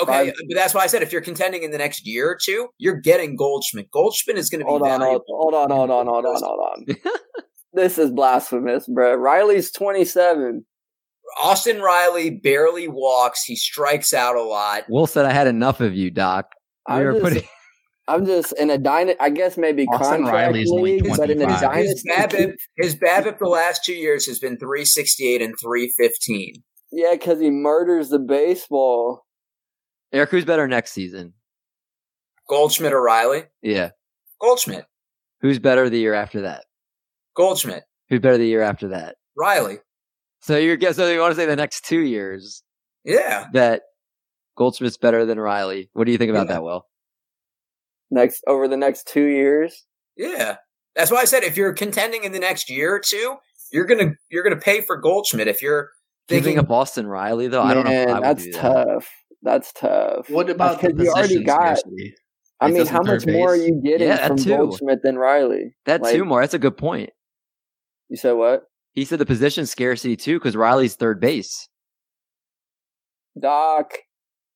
[SPEAKER 4] Okay,
[SPEAKER 3] five-
[SPEAKER 4] but that's why I said if you're contending in the next year or two, you're getting Goldschmidt. Goldschmidt is going to be
[SPEAKER 3] Hold on, hold,
[SPEAKER 4] valuable.
[SPEAKER 3] hold on, hold on, hold on, hold on. this is blasphemous, bro. Riley's 27.
[SPEAKER 4] Austin Riley barely walks. He strikes out a lot.
[SPEAKER 1] Will said I had enough of you, Doc. We
[SPEAKER 3] I'm
[SPEAKER 1] were
[SPEAKER 3] just,
[SPEAKER 1] putting
[SPEAKER 3] I'm just in a dyna I guess maybe
[SPEAKER 5] Austin
[SPEAKER 3] contract
[SPEAKER 5] Riley's only
[SPEAKER 3] league, but in a
[SPEAKER 5] 25.
[SPEAKER 4] His
[SPEAKER 3] dynasty.
[SPEAKER 4] BABIP, his BABIP the last two years has been 368 and 315.
[SPEAKER 3] Yeah, because he murders the baseball.
[SPEAKER 1] Eric. Who's better next season?
[SPEAKER 4] Goldschmidt or Riley?
[SPEAKER 1] Yeah.
[SPEAKER 4] Goldschmidt.
[SPEAKER 1] Who's better the year after that?
[SPEAKER 4] Goldschmidt.
[SPEAKER 1] Who's better the year after that?
[SPEAKER 4] Riley.
[SPEAKER 1] So you're guess so you want to say the next two years
[SPEAKER 4] Yeah.
[SPEAKER 1] that Goldschmidt's better than Riley. What do you think about
[SPEAKER 4] Yeah.
[SPEAKER 1] that, Will?
[SPEAKER 3] Next over the next two years.
[SPEAKER 4] Yeah. That's why I said if you're contending in the next year or two, you're gonna you're gonna pay for Goldschmidt. If you're
[SPEAKER 1] Giving
[SPEAKER 4] thinking
[SPEAKER 1] up Boston Riley though, I don't know if I would
[SPEAKER 3] that's
[SPEAKER 1] do that.
[SPEAKER 3] tough. That's tough.
[SPEAKER 5] What about
[SPEAKER 3] because you already got?
[SPEAKER 5] scarcity?
[SPEAKER 3] I mean, how much
[SPEAKER 5] third
[SPEAKER 3] more are you getting
[SPEAKER 1] Yeah, that
[SPEAKER 3] from
[SPEAKER 1] too.
[SPEAKER 3] Goldschmidt than Riley?
[SPEAKER 1] That
[SPEAKER 3] Like-
[SPEAKER 1] two more. That's a good point.
[SPEAKER 3] You said what?
[SPEAKER 1] He said the position scarcity too, because Riley's third base.
[SPEAKER 3] Doc.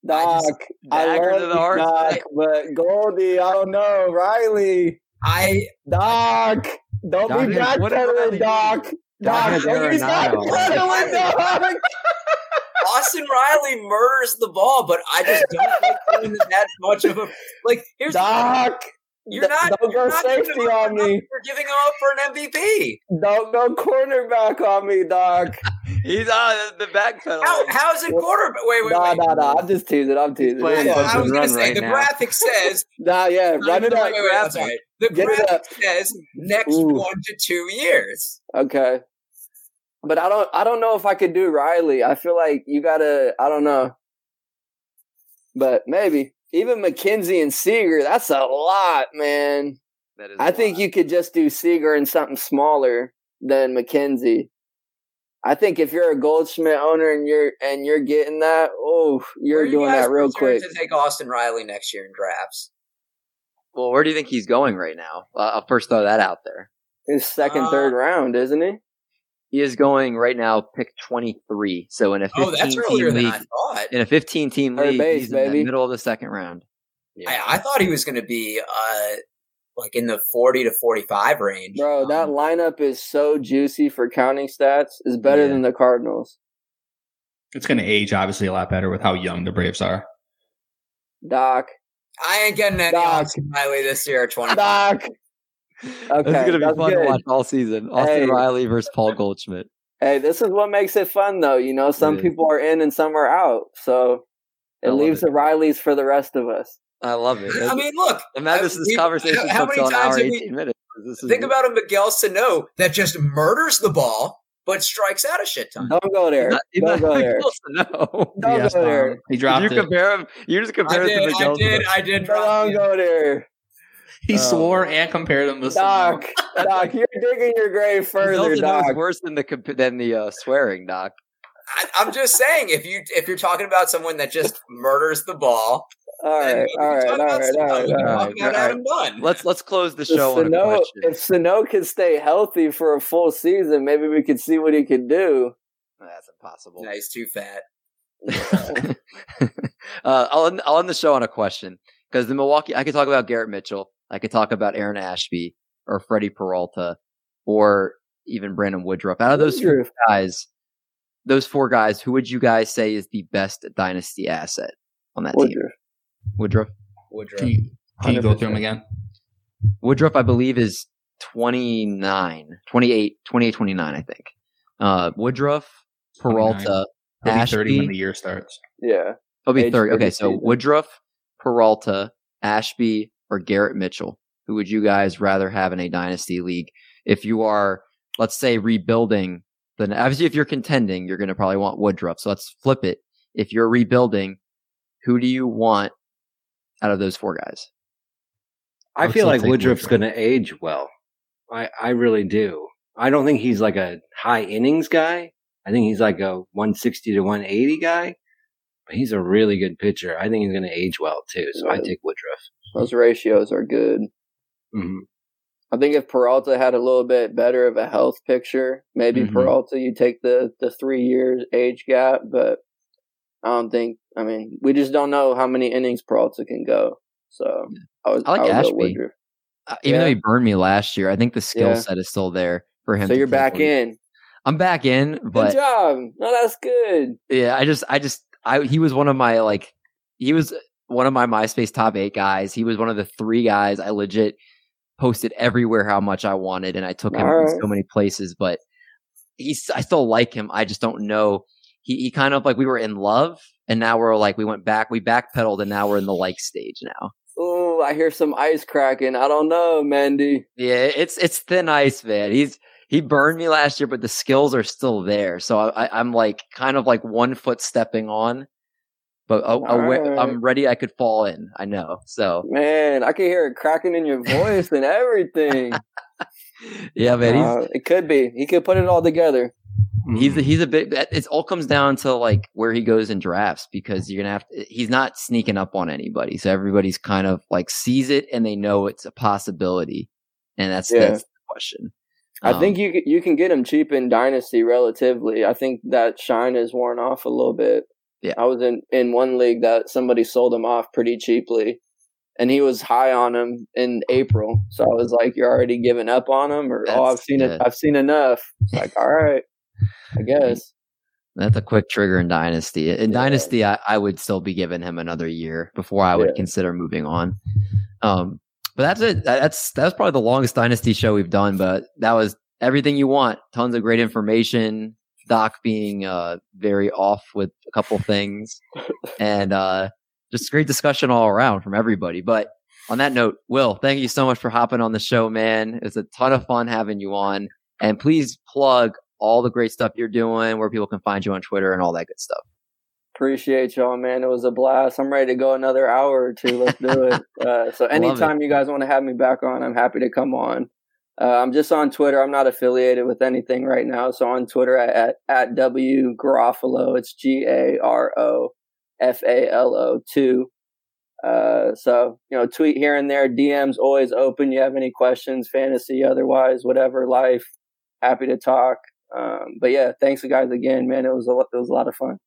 [SPEAKER 4] I
[SPEAKER 3] Doc.
[SPEAKER 4] just-
[SPEAKER 3] I,
[SPEAKER 1] Dagger
[SPEAKER 3] love
[SPEAKER 1] the heart.
[SPEAKER 3] Doc, but Goldie, I don't know. Riley.
[SPEAKER 4] I
[SPEAKER 3] Doc. Don't
[SPEAKER 1] Doc,
[SPEAKER 3] be
[SPEAKER 1] what did
[SPEAKER 3] backpedaling, Doc.
[SPEAKER 1] do?
[SPEAKER 3] Doc,
[SPEAKER 1] Doc
[SPEAKER 3] don't be
[SPEAKER 1] is Arenado.
[SPEAKER 3] backpedaling, Doc.
[SPEAKER 4] Austin Riley murders the ball, but I just don't like doing that much of a like. Here's the-
[SPEAKER 3] Doc.
[SPEAKER 4] You're not.
[SPEAKER 3] Don't
[SPEAKER 4] you're
[SPEAKER 3] go
[SPEAKER 4] not
[SPEAKER 3] safety
[SPEAKER 4] giving up
[SPEAKER 3] on
[SPEAKER 4] for-
[SPEAKER 3] me.
[SPEAKER 4] For giving up for an MVP.
[SPEAKER 3] Don't go cornerback on me, Doc.
[SPEAKER 1] He's on the backpedal.
[SPEAKER 4] How how is it quarterback? Wait wait
[SPEAKER 3] Nah,
[SPEAKER 4] wait.
[SPEAKER 3] nah, nah. I'm just teasing. I'm teasing.
[SPEAKER 1] playing
[SPEAKER 4] I, I was gonna say
[SPEAKER 1] right
[SPEAKER 4] the
[SPEAKER 1] now.
[SPEAKER 4] graphic says.
[SPEAKER 3] Nah, yeah. Run it
[SPEAKER 4] wait,
[SPEAKER 3] up.
[SPEAKER 4] wait, wait, I'm sorry. The
[SPEAKER 3] Get it
[SPEAKER 4] graphic
[SPEAKER 3] up.
[SPEAKER 4] says next
[SPEAKER 3] Ooh.
[SPEAKER 4] one to two years.
[SPEAKER 3] Okay. But I don't I don't know if I could do Riley. I feel like you gotta I don't know. But maybe. Even McKenzie and Seager, that's a lot, man.
[SPEAKER 1] That is
[SPEAKER 3] I think you could just do Seager and something smaller than McKenzie. I think if you're a Goldschmidt owner and you're and you're getting that, oh, you're
[SPEAKER 4] you
[SPEAKER 3] doing that real
[SPEAKER 4] concerned
[SPEAKER 3] quick.
[SPEAKER 4] To take Austin Riley next year in drafts.
[SPEAKER 1] Well, where do you think he's going right now? Uh, I'll first throw that out there.
[SPEAKER 3] His second,
[SPEAKER 4] Uh,
[SPEAKER 3] third round, isn't he?
[SPEAKER 1] He is going right now, pick twenty three. So in a
[SPEAKER 4] Oh,
[SPEAKER 1] fifteen
[SPEAKER 4] that's earlier
[SPEAKER 1] team
[SPEAKER 4] than
[SPEAKER 1] league,
[SPEAKER 4] I thought.
[SPEAKER 1] in a fifteen team
[SPEAKER 3] Third
[SPEAKER 1] league,
[SPEAKER 3] base,
[SPEAKER 1] he's in the middle of the second round.
[SPEAKER 4] I, I thought he was going to be uh like in the forty to forty five range.
[SPEAKER 3] Bro, that
[SPEAKER 4] Um,
[SPEAKER 3] lineup is so juicy for counting stats. Is better
[SPEAKER 1] Yeah.
[SPEAKER 3] than the Cardinals.
[SPEAKER 5] It's going to age obviously a lot better with how young the Braves are.
[SPEAKER 3] Doc.
[SPEAKER 4] I ain't getting any
[SPEAKER 3] Doc.
[SPEAKER 4] Austin Riley this year. at Twenty.
[SPEAKER 3] Doc.
[SPEAKER 1] Okay,
[SPEAKER 3] Okay,
[SPEAKER 1] it's gonna be fun
[SPEAKER 3] good.
[SPEAKER 1] to watch all season. Austin
[SPEAKER 3] Hey.
[SPEAKER 1] Riley versus Paul Goldschmidt.
[SPEAKER 3] Hey, this is what makes it fun, though. You know, some
[SPEAKER 1] is.
[SPEAKER 3] people are in and some are out, so it leaves
[SPEAKER 1] it.
[SPEAKER 3] the Rileys for the rest of us.
[SPEAKER 1] I love it.
[SPEAKER 4] I mean, look.
[SPEAKER 1] Imagine this, this conversation
[SPEAKER 4] how
[SPEAKER 1] took
[SPEAKER 4] many
[SPEAKER 1] till an
[SPEAKER 4] times
[SPEAKER 1] hour
[SPEAKER 4] have we-
[SPEAKER 1] eighteen minutes. This is
[SPEAKER 4] Think about a Miguel Sano that just murders the ball but strikes out a shit ton.
[SPEAKER 3] Don't go there.
[SPEAKER 1] He's
[SPEAKER 3] Don't go there.
[SPEAKER 1] close to know.
[SPEAKER 3] Don't
[SPEAKER 5] Yes,
[SPEAKER 3] go there.
[SPEAKER 5] He dropped
[SPEAKER 1] you
[SPEAKER 5] it.
[SPEAKER 1] compare him. You just compare
[SPEAKER 4] I
[SPEAKER 1] it to
[SPEAKER 4] did, I
[SPEAKER 1] Miguel.
[SPEAKER 4] did, I did.
[SPEAKER 3] Don't go there.
[SPEAKER 5] He
[SPEAKER 1] Oh.
[SPEAKER 5] swore and compared them to
[SPEAKER 3] Doc, Doc, you're digging your grave further,
[SPEAKER 1] Further,
[SPEAKER 3] Doc.
[SPEAKER 1] worse than the than the uh, swearing, Doc.
[SPEAKER 4] I, I'm just saying, if you if you're talking about someone that just murders the ball,
[SPEAKER 3] All
[SPEAKER 4] then
[SPEAKER 3] right,
[SPEAKER 4] we can
[SPEAKER 3] all right,
[SPEAKER 4] talk
[SPEAKER 3] all
[SPEAKER 4] about
[SPEAKER 3] right,
[SPEAKER 4] Sano.
[SPEAKER 3] all
[SPEAKER 4] We
[SPEAKER 3] right,
[SPEAKER 4] can
[SPEAKER 3] all
[SPEAKER 4] talk
[SPEAKER 3] right.
[SPEAKER 4] about
[SPEAKER 1] all
[SPEAKER 4] Adam Dunn.
[SPEAKER 1] Let's let's close the
[SPEAKER 3] If
[SPEAKER 1] show on a
[SPEAKER 3] Sano,
[SPEAKER 1] question.
[SPEAKER 3] if Sano could stay healthy for a full season, maybe we could see what he could do.
[SPEAKER 1] That's impossible.
[SPEAKER 4] Nah, he's too fat.
[SPEAKER 1] uh, I'll end, I'll end the show on a question because the Milwaukee. I could talk about Garrett Mitchell. I could talk about Aaron Ashby or Freddy Peralta or even Brandon Woodruff. Out of those four guys, those four guys, who would you guys say is the best dynasty asset on that team?
[SPEAKER 3] Woodruff.
[SPEAKER 1] Woodruff.
[SPEAKER 4] Woodruff.
[SPEAKER 5] Can you, can you go through them again?
[SPEAKER 1] Woodruff, I believe, is 29, 28, 28, 29, I think. Uh, Woodruff, Peralta,
[SPEAKER 5] He'll be 30 when the year starts.
[SPEAKER 3] Yeah.
[SPEAKER 1] He'll be
[SPEAKER 3] Age
[SPEAKER 1] 30. Okay, so
[SPEAKER 3] season.
[SPEAKER 1] Woodruff, Peralta, Ashby, or Garrett Mitchell. who would you guys rather have in a dynasty league? If you are, let's say, rebuilding, then obviously if you're contending, you're going to probably want Woodruff. So let's flip it. If you're rebuilding, who do you want out of those four guys?
[SPEAKER 2] I
[SPEAKER 1] I'll
[SPEAKER 2] feel like Woodruff's going to age well. I, I really do. I don't think he's like a high innings guy. I think he's like a 160 to 180 guy, but he's a really good pitcher. I think he's going to age well too. So I take Woodruff.
[SPEAKER 3] Those ratios are good.
[SPEAKER 2] hmm
[SPEAKER 3] I think if Peralta had a little bit better of a health picture, maybe
[SPEAKER 1] Mhm.
[SPEAKER 3] Peralta you take the the three years age gap, but I don't think. I mean, we just don't know how many innings Peralta can go. So I was
[SPEAKER 1] I like
[SPEAKER 3] go
[SPEAKER 1] Ashby. Uh, even though he burned me last year, I think the skill
[SPEAKER 3] Yeah.
[SPEAKER 1] set is still there for him.
[SPEAKER 3] So you're back in.
[SPEAKER 1] I'm back in,
[SPEAKER 3] Good job. No, that's good.
[SPEAKER 1] yeah, I just, I just, I he was one of my like, he was one of my MySpace top eight guys. He was one of the three guys I legit posted everywhere how much I wanted, and I took him in
[SPEAKER 3] Alright.
[SPEAKER 1] so many places. But he's, I still like him. I just don't know. He, he kind of like we were in love, and now we're like we went back, we backpedaled, and now we're in the like stage now.
[SPEAKER 3] Oh, I hear some ice cracking. I don't know, Mandy.
[SPEAKER 1] Yeah, it's it's thin ice, man. He's he burned me last year, but the skills are still there. So I, I, I'm like kind of like one foot stepping on, but a, aware,
[SPEAKER 3] Alright.
[SPEAKER 1] I'm ready. I could fall in. I know. So
[SPEAKER 3] Man, I can hear it cracking in your voice and everything.
[SPEAKER 1] yeah, man. He's
[SPEAKER 3] Uh, it could be. He could put it all together.
[SPEAKER 1] he's he's a bit. It all comes down to like where he goes in drafts because you're gonna have. To, he's not sneaking up on anybody, so everybody's kind of like sees it and they know it's a possibility, and that's
[SPEAKER 3] Yeah.
[SPEAKER 1] that's the question.
[SPEAKER 3] I
[SPEAKER 1] Um,
[SPEAKER 3] think you you can get him cheap in Dynasty relatively. I think that shine is worn off a little bit.
[SPEAKER 1] Yeah.
[SPEAKER 3] I was in in one league that somebody sold him off pretty cheaply, and he was high on him in April. So I was like, "You're already giving up on him?" Or, "Oh, I've seen it. I've seen enough." It's like, all right, I guess.
[SPEAKER 1] That's a quick trigger in Dynasty. In
[SPEAKER 3] Yeah.
[SPEAKER 1] Dynasty, I, I would still be giving him another year before I would
[SPEAKER 3] Yeah.
[SPEAKER 1] consider moving on. Um, but that's it. That- That's that's probably the longest Dynasty show we've done. But that was everything you want. Tons of great information. Doc being uh, very off with a couple things, and uh, just great discussion all around from everybody. But on that note, Will, thank you so much for hopping on the show, man. It's a ton of fun having you on. And please plug all the great stuff you're doing, where people can find you on Twitter and all that good stuff.
[SPEAKER 3] Appreciate y'all, man. It was a blast. I'm ready to go another hour or two. Let's do it. Uh, so anytime you guys want to have me back on, I'm happy to come on. Uh, I'm just on Twitter. I'm not affiliated with anything right now. So on Twitter at at, W Garofalo. It's G A R O F A L O two. Uh, so you know, tweet here and there. DMs always open. You have any questions, fantasy, otherwise, whatever, life. Happy to talk. Um, but yeah, thanks guys again, man. It was a, it was a lot of fun.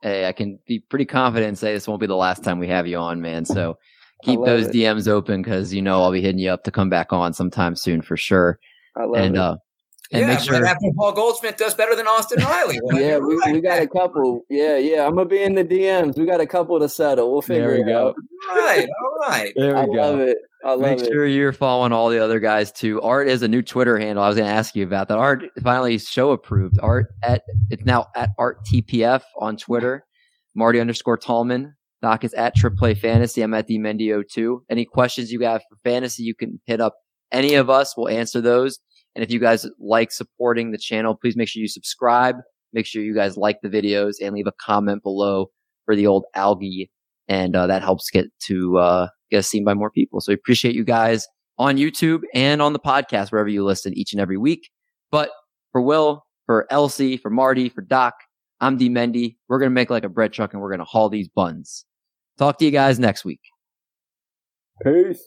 [SPEAKER 1] Hey, I can be pretty confident and say this won't be the last time we have you on, man. So keep those
[SPEAKER 3] it.
[SPEAKER 1] DMs open because you know I'll be hitting you up to come back on sometime soon for sure.
[SPEAKER 3] I love
[SPEAKER 1] And
[SPEAKER 3] it.
[SPEAKER 1] uh, and
[SPEAKER 4] yeah,
[SPEAKER 1] make sure
[SPEAKER 4] after Paul Goldschmidt does better than Austin Riley.
[SPEAKER 3] Yeah, we,
[SPEAKER 4] right.
[SPEAKER 3] we got a couple. Yeah, yeah. I'm gonna be in the DMs. We got a couple to settle. We'll figure
[SPEAKER 1] There we
[SPEAKER 3] it
[SPEAKER 1] go.
[SPEAKER 3] out.
[SPEAKER 4] All right, all right.
[SPEAKER 1] there
[SPEAKER 3] I love it. I love
[SPEAKER 1] Make
[SPEAKER 3] it.
[SPEAKER 1] sure you're following all the other guys too. Art is a new Twitter handle. I was going to ask you about that. Art finally show approved. Art at it's now at Art TPF on Twitter. Marty underscore Tallman. Doc is at Trip Play Fantasy. I'm at the Mendio too. Any questions you have for fantasy, you can hit up any of us. We'll answer those. And if you guys like supporting the channel, please make sure you subscribe. Make sure you guys like the videos and leave a comment below for the old algae. And uh, that helps get to uh, get seen by more people. So we appreciate you guys on YouTube and on the podcast, wherever you listen each and every week. But for Will, for LC, for Marty, for Doc, I'm D Mendy. We're going to make like a bread truck and we're going to haul these buns. Talk to you guys next week.
[SPEAKER 3] Peace.